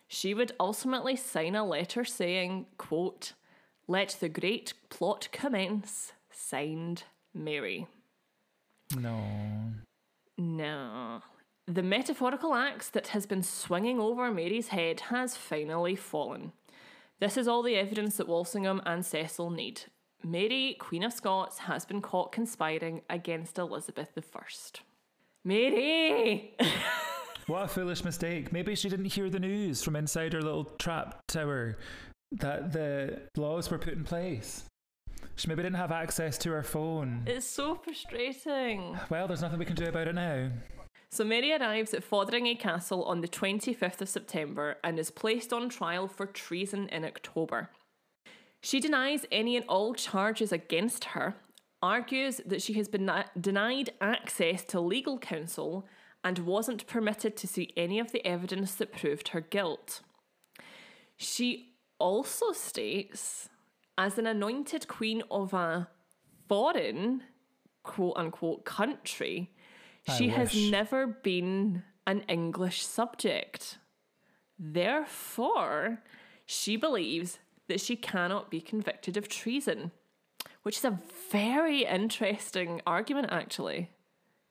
She would ultimately sign a letter saying, quote, Let the great plot commence, signed Mary. No. No. The metaphorical axe that has been swinging over Mary's head has finally fallen. This is all the evidence that Walsingham and Cecil need. Mary, Queen of Scots, has been caught conspiring against Elizabeth I. Mary! What a foolish mistake. Maybe she didn't hear the news from inside her little trap tower that the laws were put in place. She maybe didn't have access to her phone. it's so frustrating. Well, there's nothing we can do about it now. So Mary arrives at Fotheringay Castle on the 25th of September and is placed on trial for treason in October. She denies any and all charges against her, argues that she has been denied access to legal counsel and wasn't permitted to see any of the evidence that proved her guilt. She also states, as an anointed queen of a foreign, quote unquote, country, I she has never been an English subject. Therefore, she believes that she cannot be convicted of treason, which is a very interesting argument, actually,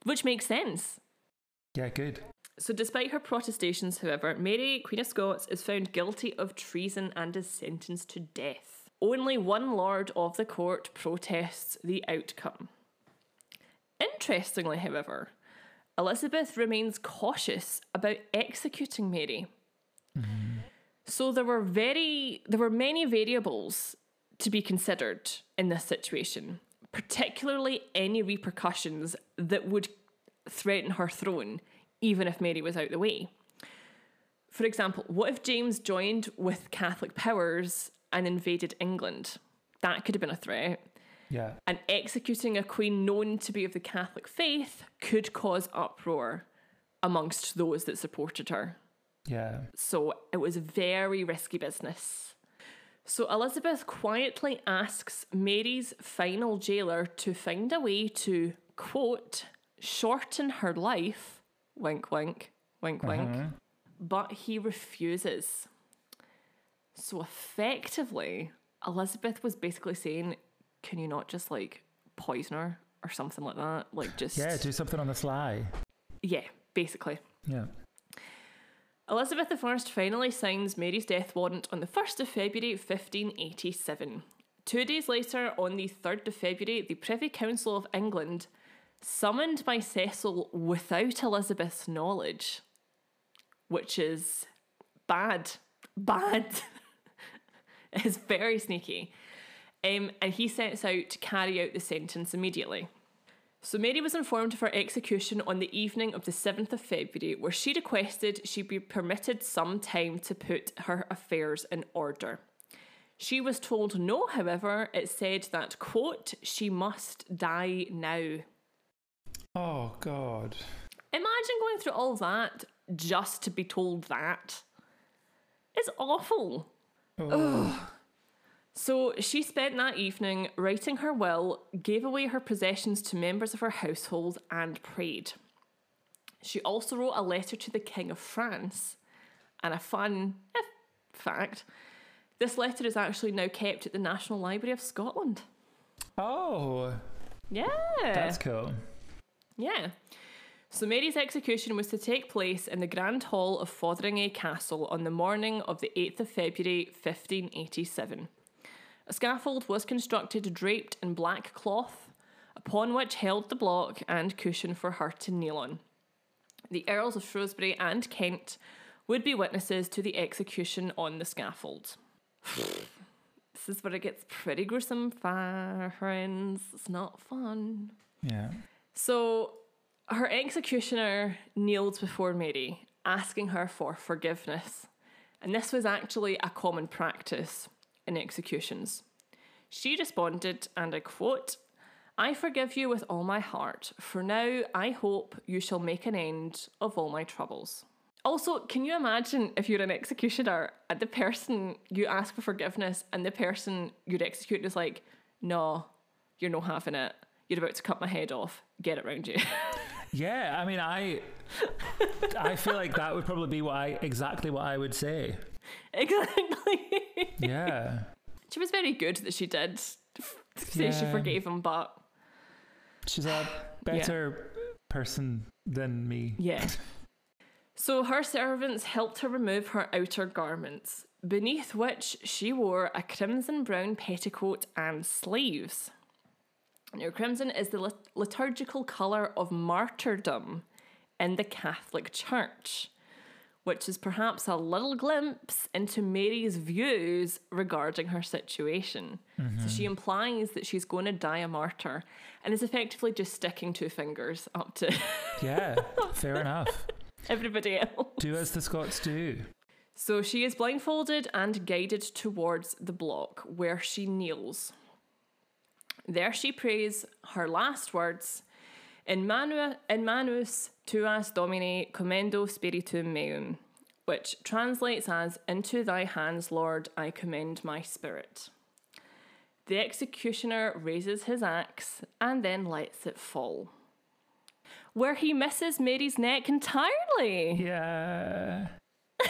which makes sense. Yeah, good. So, despite her protestations, however, Mary, Queen of Scots, is found guilty of treason and is sentenced to death. Only one lord of the court protests the outcome. Interestingly, however, Elizabeth remains cautious about executing Mary. Mm-hmm. So there were very there were many variables to be considered in this situation, particularly any repercussions that would threaten her throne, even if Mary was out the way. For example, what if James joined with Catholic powers and invaded England? That could have been a threat. Yeah. And executing a queen known to be of the Catholic faith could cause uproar amongst those that supported her. Yeah. So it was very risky business. So Elizabeth quietly asks Mary's final jailer to find a way to, quote, shorten her life, wink, wink, wink, wink, mm-hmm. but he refuses. So effectively, Elizabeth was basically saying, can you not just like poison her or something like that? Like just. Yeah, do something on the sly. Yeah, basically. Yeah. Elizabeth I finally signs Mary's death warrant on the 1st of February 1587. Two days later, on the 3rd of February, the Privy Council of England, summoned by Cecil without Elizabeth's knowledge, which is bad. Bad. it's very sneaky. Um, and he sets out to carry out the sentence immediately. So Mary was informed of her execution on the evening of the 7th of February, where she requested she be permitted some time to put her affairs in order. She was told no, however, it said that, quote, she must die now. Oh God. Imagine going through all that just to be told that. It's awful. Oh. So she spent that evening writing her will, gave away her possessions to members of her household, and prayed. She also wrote a letter to the King of France. And a fun eh, fact this letter is actually now kept at the National Library of Scotland. Oh, Yeah. that's cool. Yeah. So Mary's execution was to take place in the Grand Hall of Fotheringay Castle on the morning of the 8th of February 1587. A scaffold was constructed draped in black cloth, upon which held the block and cushion for her to kneel on. The Earls of Shrewsbury and Kent would be witnesses to the execution on the scaffold. this is where it gets pretty gruesome, friends. It's not fun. Yeah. So her executioner kneeled before Mary, asking her for forgiveness. And this was actually a common practice in executions. She responded, and I quote, I forgive you with all my heart, for now I hope you shall make an end of all my troubles. Also, can you imagine if you're an executioner and the person you ask for forgiveness and the person you're executing is like, no, you're not having it. You're about to cut my head off. Get it round you. Yeah, I mean, I, I feel like that would probably be what I exactly what I would say. exactly. Yeah, She was very good that she did say she forgave him, but she's a better person than me. yeah. So her servants helped her remove her outer garments, beneath which she wore a crimson brown petticoat and sleeves. Now, crimson is the lit- liturgical colour of martyrdom in the Catholic Church, which is perhaps a little glimpse into Mary's views regarding her situation. So she mm-hmm. implies that she's going to die a martyr and is effectively just sticking two fingers up to Yeah, fair enough. everybody else. Do as the Scots do. So she is blindfolded and guided towards the block where she kneels. There she prays her last words in, manu- in manus tuas domine commendo spiritum meum, which translates as Into thy hands, Lord, I commend my spirit. The executioner raises his axe and then lets it fall. Where he misses Mary's neck entirely. Yeah.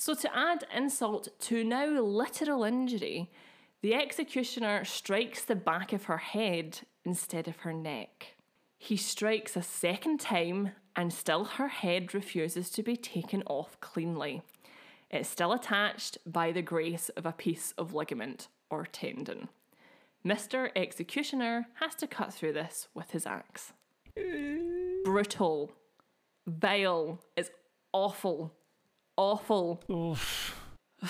So, to add insult to now literal injury, the executioner strikes the back of her head instead of her neck. He strikes a second time, and still her head refuses to be taken off cleanly. It's still attached by the grace of a piece of ligament or tendon. Mr. Executioner has to cut through this with his axe. Brutal. Vile. It's awful. Awful. Oof.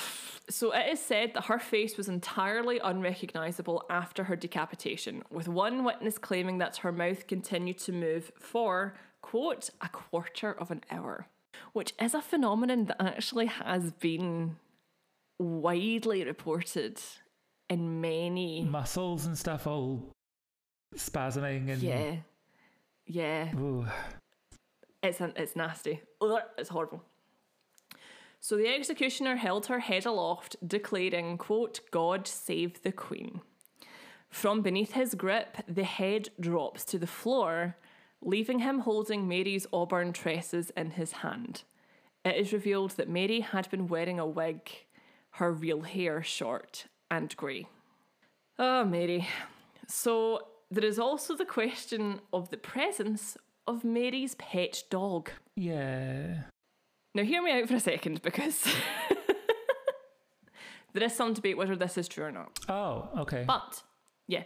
So it is said that her face was entirely unrecognisable after her decapitation, with one witness claiming that her mouth continued to move for, quote, a quarter of an hour, which is a phenomenon that actually has been widely reported in many. Muscles and stuff all spasming and Yeah. Yeah. Ooh. It's an, it's nasty. It's horrible. So the executioner held her head aloft, declaring, quote, God save the Queen. From beneath his grip, the head drops to the floor, leaving him holding Mary's auburn tresses in his hand. It is revealed that Mary had been wearing a wig, her real hair short and grey. Oh, Mary. So there is also the question of the presence of Mary's pet dog. Yeah. Now, hear me out for a second because there is some debate whether this is true or not. Oh, okay. But, yeah.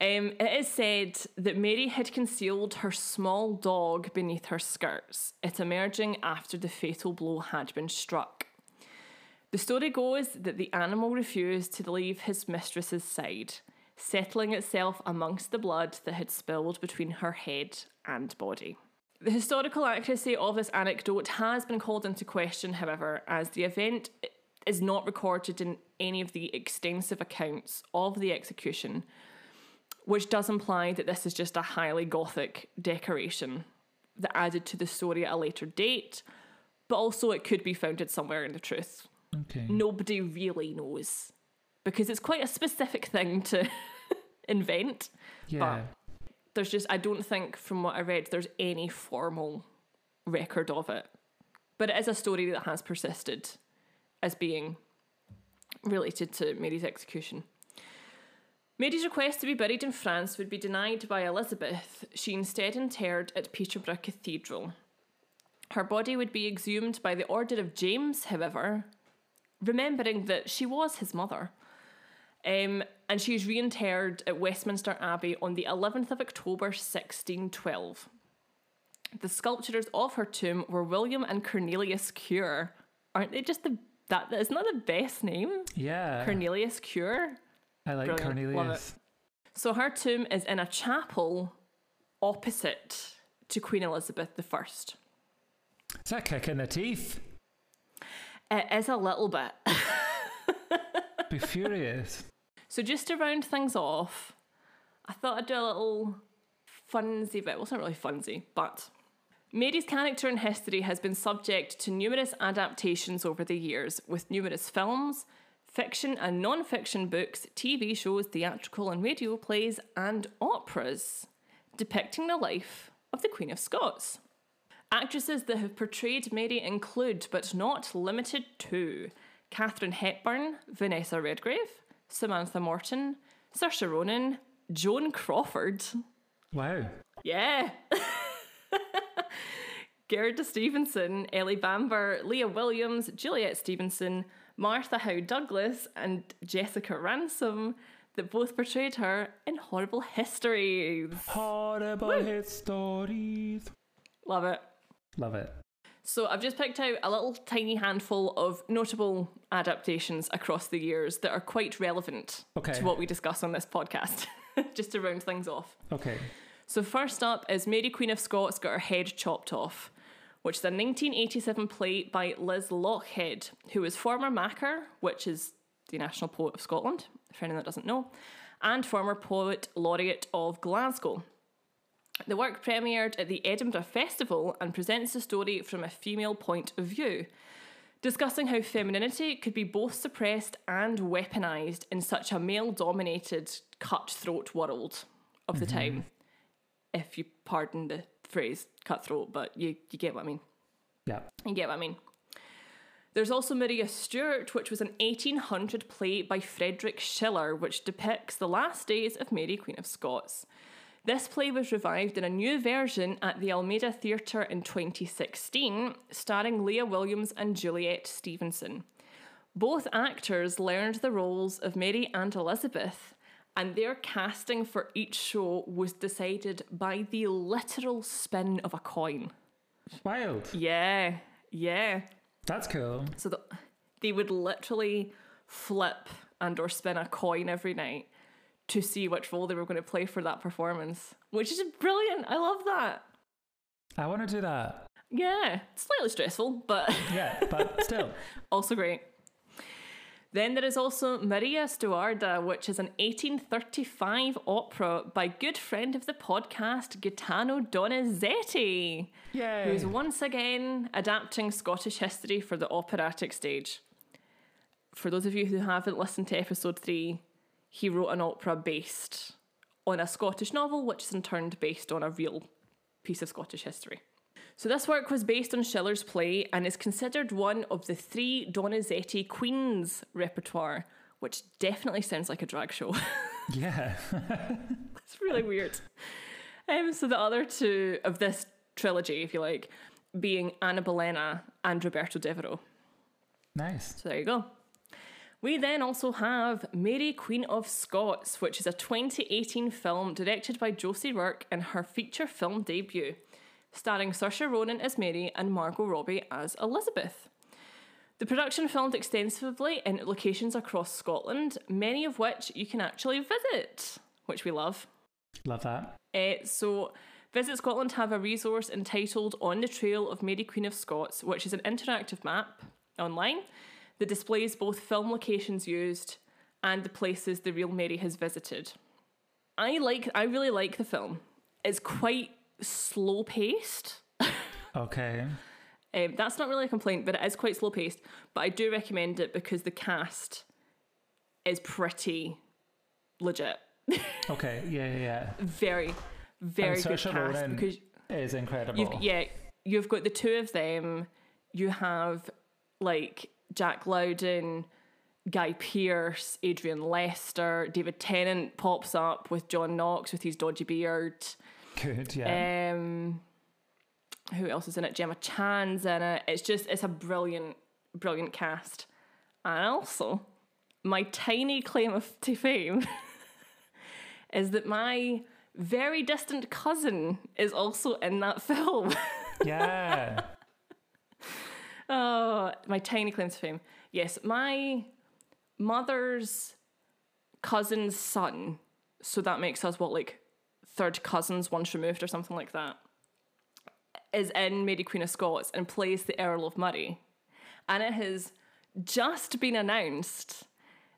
Um, it is said that Mary had concealed her small dog beneath her skirts, it emerging after the fatal blow had been struck. The story goes that the animal refused to leave his mistress's side, settling itself amongst the blood that had spilled between her head and body. The historical accuracy of this anecdote has been called into question, however, as the event is not recorded in any of the extensive accounts of the execution, which does imply that this is just a highly gothic decoration that added to the story at a later date, but also it could be founded somewhere in the truth. Okay. nobody really knows because it's quite a specific thing to invent. yeah. There's just, I don't think from what I read, there's any formal record of it. But it is a story that has persisted as being related to Mary's execution. Mary's request to be buried in France would be denied by Elizabeth. She instead interred at Peterborough Cathedral. Her body would be exhumed by the order of James, however, remembering that she was his mother. Um, and she is reinterred at Westminster Abbey on the 11th of October 1612. The sculptures of her tomb were William and Cornelius Cure. Aren't they just the that isn't that the best name? Yeah. Cornelius Cure. I like Brilliant. Cornelius. So her tomb is in a chapel opposite to Queen Elizabeth I. It's a kick in the teeth. It is a little bit. Be furious. So just to round things off, I thought I'd do a little funsy bit. Well, it's not really funsy, but Mary's character in history has been subject to numerous adaptations over the years, with numerous films, fiction and non fiction books, TV shows, theatrical and radio plays, and operas depicting the life of the Queen of Scots. Actresses that have portrayed Mary include, but not limited to, Katharine Hepburn, Vanessa Redgrave, Samantha Morton, Saoirse Ronan, Joan Crawford, Wow. yeah. Gerda Stevenson, Ellie Bamber, Lia Williams, Juliet Stevenson, Martha Howe Douglas, and Jessica Ransom that both portrayed her in horrible histories. Horrible hit stories. Love it. Love it. So I've just picked out a little tiny handful of notable adaptations across the years that are quite relevant Okay. to what we discuss on this podcast, just to round things off. Okay. So first up is Mary Queen of Scots got her head chopped off, which is a 1987 play by Liz Lochhead, who is former Makar, which is the national poet of Scotland, for anyone that doesn't know, and former poet laureate of Glasgow. The work premiered at the Edinburgh Festival and presents the story from a female point of view, discussing how femininity could be both suppressed and weaponised in such a male dominated, cutthroat world of the mm-hmm. time. If you pardon the phrase cutthroat, but you, you get what I mean. Yeah. You get what I mean. There's also Maria Stuart, which was an 1800 play by Frederick Schiller, which depicts the last days of Mary, Queen of Scots. This play was revived in a new version at the Almeida Theatre in 2016, starring Lia Williams and Juliet Stevenson. Both actors learned the roles of Mary and Elizabeth, and their casting for each show was decided by the literal spin of a coin. Wild. Yeah, yeah. That's cool. So the, they would literally flip and or spin a coin every night to see which role they were going to play for that performance, which is brilliant. I love that. I want to do that. Yeah, slightly stressful, but Yeah, but still. also great. Then there is also Maria Stuarda, which is an 1835 opera by good friend of the podcast, Gaetano Donizetti, Yay. who's once again adapting Scottish history for the operatic stage. For those of you who haven't listened to episode three, he wrote an opera based on a Scottish novel, which is in turn based on a real piece of Scottish history. So this work was based on Schiller's play and is considered one of the three Donizetti Queens repertoire, which definitely sounds like a drag show. Yeah. it's really weird. Um, so the other two of this trilogy, if you like, being Anna Bolena and Roberto Devereux. nice. So there you go. We then also have Mary Queen of Scots, which is a 2018 film directed by Josie Rourke in her feature film debut, starring Saoirse Ronan as Mary and Margot Robbie as Elizabeth. The production filmed extensively in locations across Scotland, many of which you can actually visit, which we love. Love that. Uh, so, Visit Scotland have a resource entitled On the Trail of Mary Queen of Scots, which is an interactive map online that displays both film locations used and the places the real Mary has visited. I like I really like the film. It's quite slow paced. Okay. Um, that's not really a complaint, but it is quite slow paced. But I do recommend it because the cast is pretty legit. Okay, yeah, yeah, yeah. very, very And good Saoirse cast Ronan because It is incredible. you've yeah you've got the two of them. You have like Jack Lowden, Guy Pearce, Adrian Lester, David Tennant pops up with John Knox with his dodgy beard. Good, yeah. Um, who else is in it? Gemma Chan's in it. It's just it's a brilliant, brilliant cast. And also, my tiny claim of to fame is that my very distant cousin is also in that film. yeah. Oh, my tiny claim to fame. Yes, my mother's cousin's son. So that makes us what like third cousins once removed or something like that. Is in Mary Queen of Scots and plays the Earl of Moray. And it has just been announced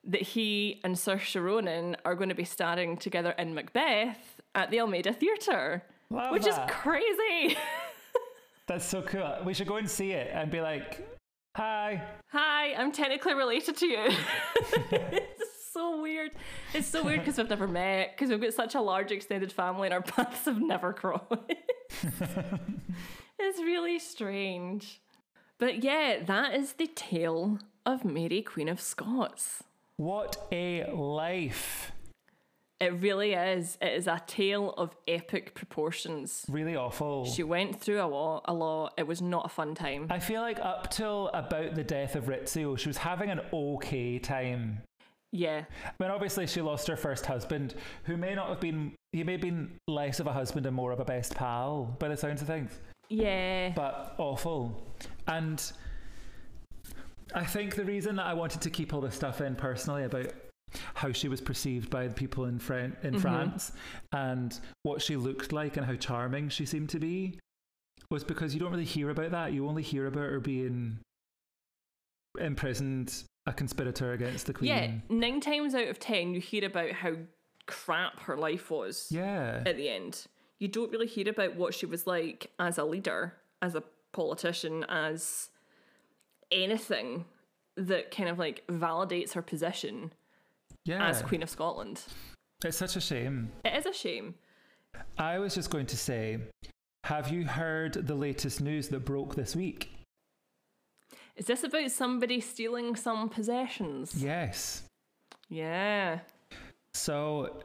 that he and Saoirse Ronan are going to be starring together in Macbeth at the Almeida Theatre, Love which that. is crazy. That's so cool. We should go and see it and be like, hi. Hi, I'm technically related to you. it's so weird. It's so weird because we've never met, because we've got such a large extended family and our paths have never crossed. it's really strange. But yeah, that is the tale of Mary, Queen of Scots. What a life. It really is. It is a tale of epic proportions. Really awful. She went through a lot, a lot. It was not a fun time. I feel like up till about the death of Rizzio, she was having an okay time. Yeah. I mean, obviously, she lost her first husband, who may not have been, he may have been less of a husband and more of a best pal by the sounds of things, Yeah. but awful. And I think the reason that I wanted to keep all this stuff in personally about how she was perceived by the people in, Fran- in mm-hmm. France and what she looked like and how charming she seemed to be was because you don't really hear about that. You only hear about her being imprisoned, a conspirator against the queen. Yeah, nine times out of ten, you hear about how crap her life was Yeah. at the end. You don't really hear about what she was like as a leader, as a politician, as anything that kind of like validates her position Yeah. as Queen of Scotland. It's such a shame. It is a shame. I was just going to say, have you heard the latest news that broke this week? Is this about somebody stealing some possessions? Yes. Yeah. So,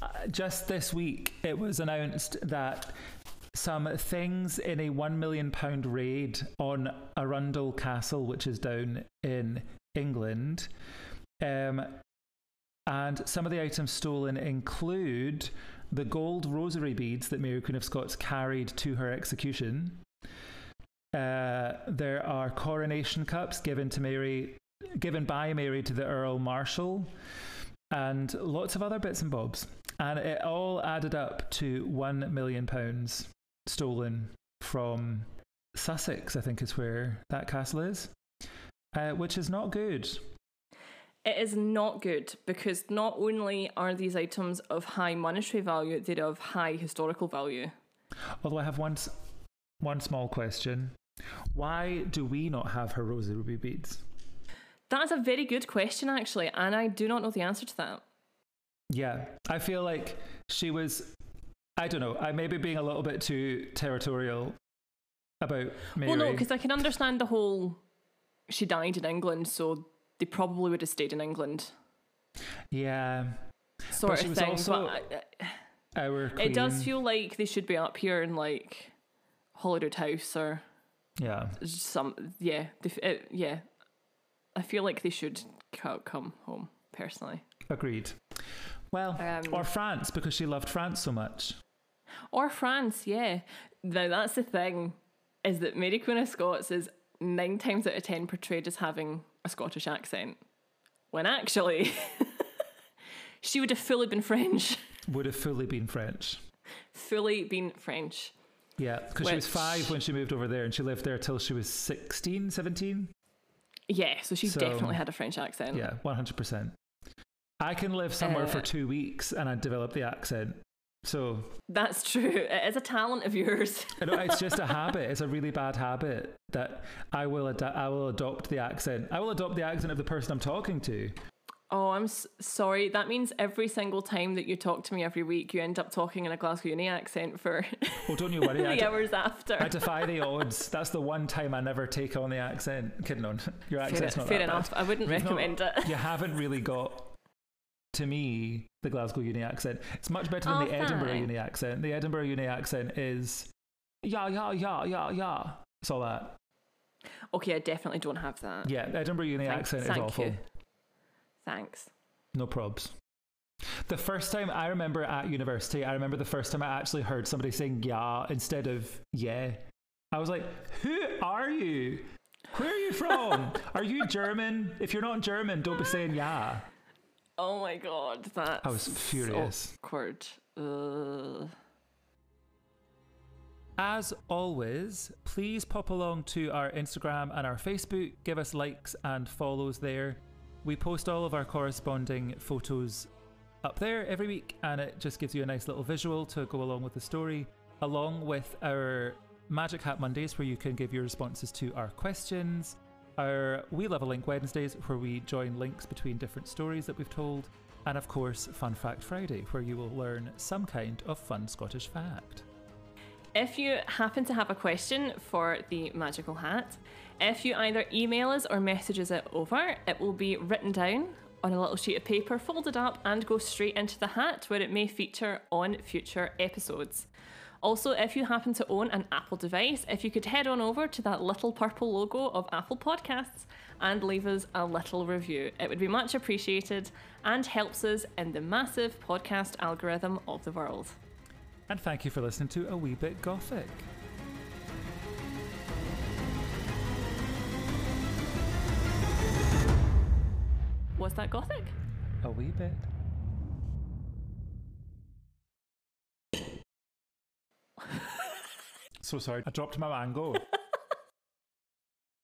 uh, just this week, it was announced that some things in a £1 million raid on Arundel Castle, which is down in England, um, and some of the items stolen include the gold rosary beads that Mary Queen of Scots carried to her execution. Uh, there are coronation cups given to Mary, given by Mary to the Earl Marshal, and lots of other bits and bobs. And it all added up to one million pounds stolen from Sussex, I think is where that castle is, uh, which is not good. It is not good because not only are these items of high monetary value, they're of high historical value. Although I have one, one small question. Why do we not have her rosary ruby beads? That's a very good question, actually, and I do not know the answer to that. Yeah, I feel like she was. I don't know. I may be being a little bit too territorial about Mary. Well, no, because I can understand the whole she died in England, so they probably would have stayed in England yeah, sort she of was thing. also but uh, uh, our it does feel like they should be up here in like Holyrood House or Yeah, some. Yeah, it, uh, yeah. I feel like they should come home personally, agreed. Well, Um, or France because she loved France so much. or France. Yeah. Now that's the thing, is that Mary Queen of Scots is nine times out of ten portrayed as having a Scottish accent, when actually she would have fully been French. Would have fully been French. fully been French. Yeah, because she was five when she moved over there and she lived there till she was 16, 17. Yeah, so she So- definitely had a French accent. Yeah, 100%. I can live somewhere for Uh, two weeks and I develop the accent So That's true. It is a talent of yours. Know, it's just a habit. It's a really bad habit that I will ad- I will adopt the accent. I will adopt the accent of the person I'm talking to. Oh, I'm s- sorry. That means every single time that you talk to me every week, you end up talking in a Glasgow Uni accent for Well, don't you worry. I, the de- hours after. I defy the odds. That's the one time I never take on the accent. Kidding on. Your fair accent's not fair that bad. enough. I wouldn't You've not- recommend it. You haven't really got, to me, the Glasgow Uni accent. It's much better than Oh, the Edinburgh thanks. Uni accent. The Edinburgh Uni accent is, yeah, yeah, yeah, yeah, yeah. It's all that. Okay, I definitely don't have that. Yeah, the Edinburgh Uni Thank- accent is thank awful. you. Thanks. No probs. The first time I remember at university, I remember the first time I actually heard somebody saying yeah instead of yeah. I was like, who are you? Where are you from? are you German? If you're not German, don't be saying yeah. Oh my god, that's I was furious. awkward. As always, please pop along to our Instagram and our Facebook, give us likes and follows there. We post all of our corresponding photos up there every week, and it just gives you a nice little visual to go along with the story, along with our Magic Hat Mondays, where you can give your responses to our questions, our We Love a Link Wednesdays, where we join links between different stories that we've told, and of course, Fun Fact Friday, where you will learn some kind of fun Scottish fact. If you happen to have a question for the magical hat, if you either email us or messages it over, it will be written down on a little sheet of paper, folded up, and go straight into the hat where it may feature on future episodes. Also, if you happen to own an Apple device, if you could head on over to that little purple logo of Apple Podcasts and leave us a little review, it would be much appreciated and helps us in the massive podcast algorithm of the world. And thank you for listening to A Wee Bit Gothic. Was that gothic? A wee bit. So sorry, I dropped my mango.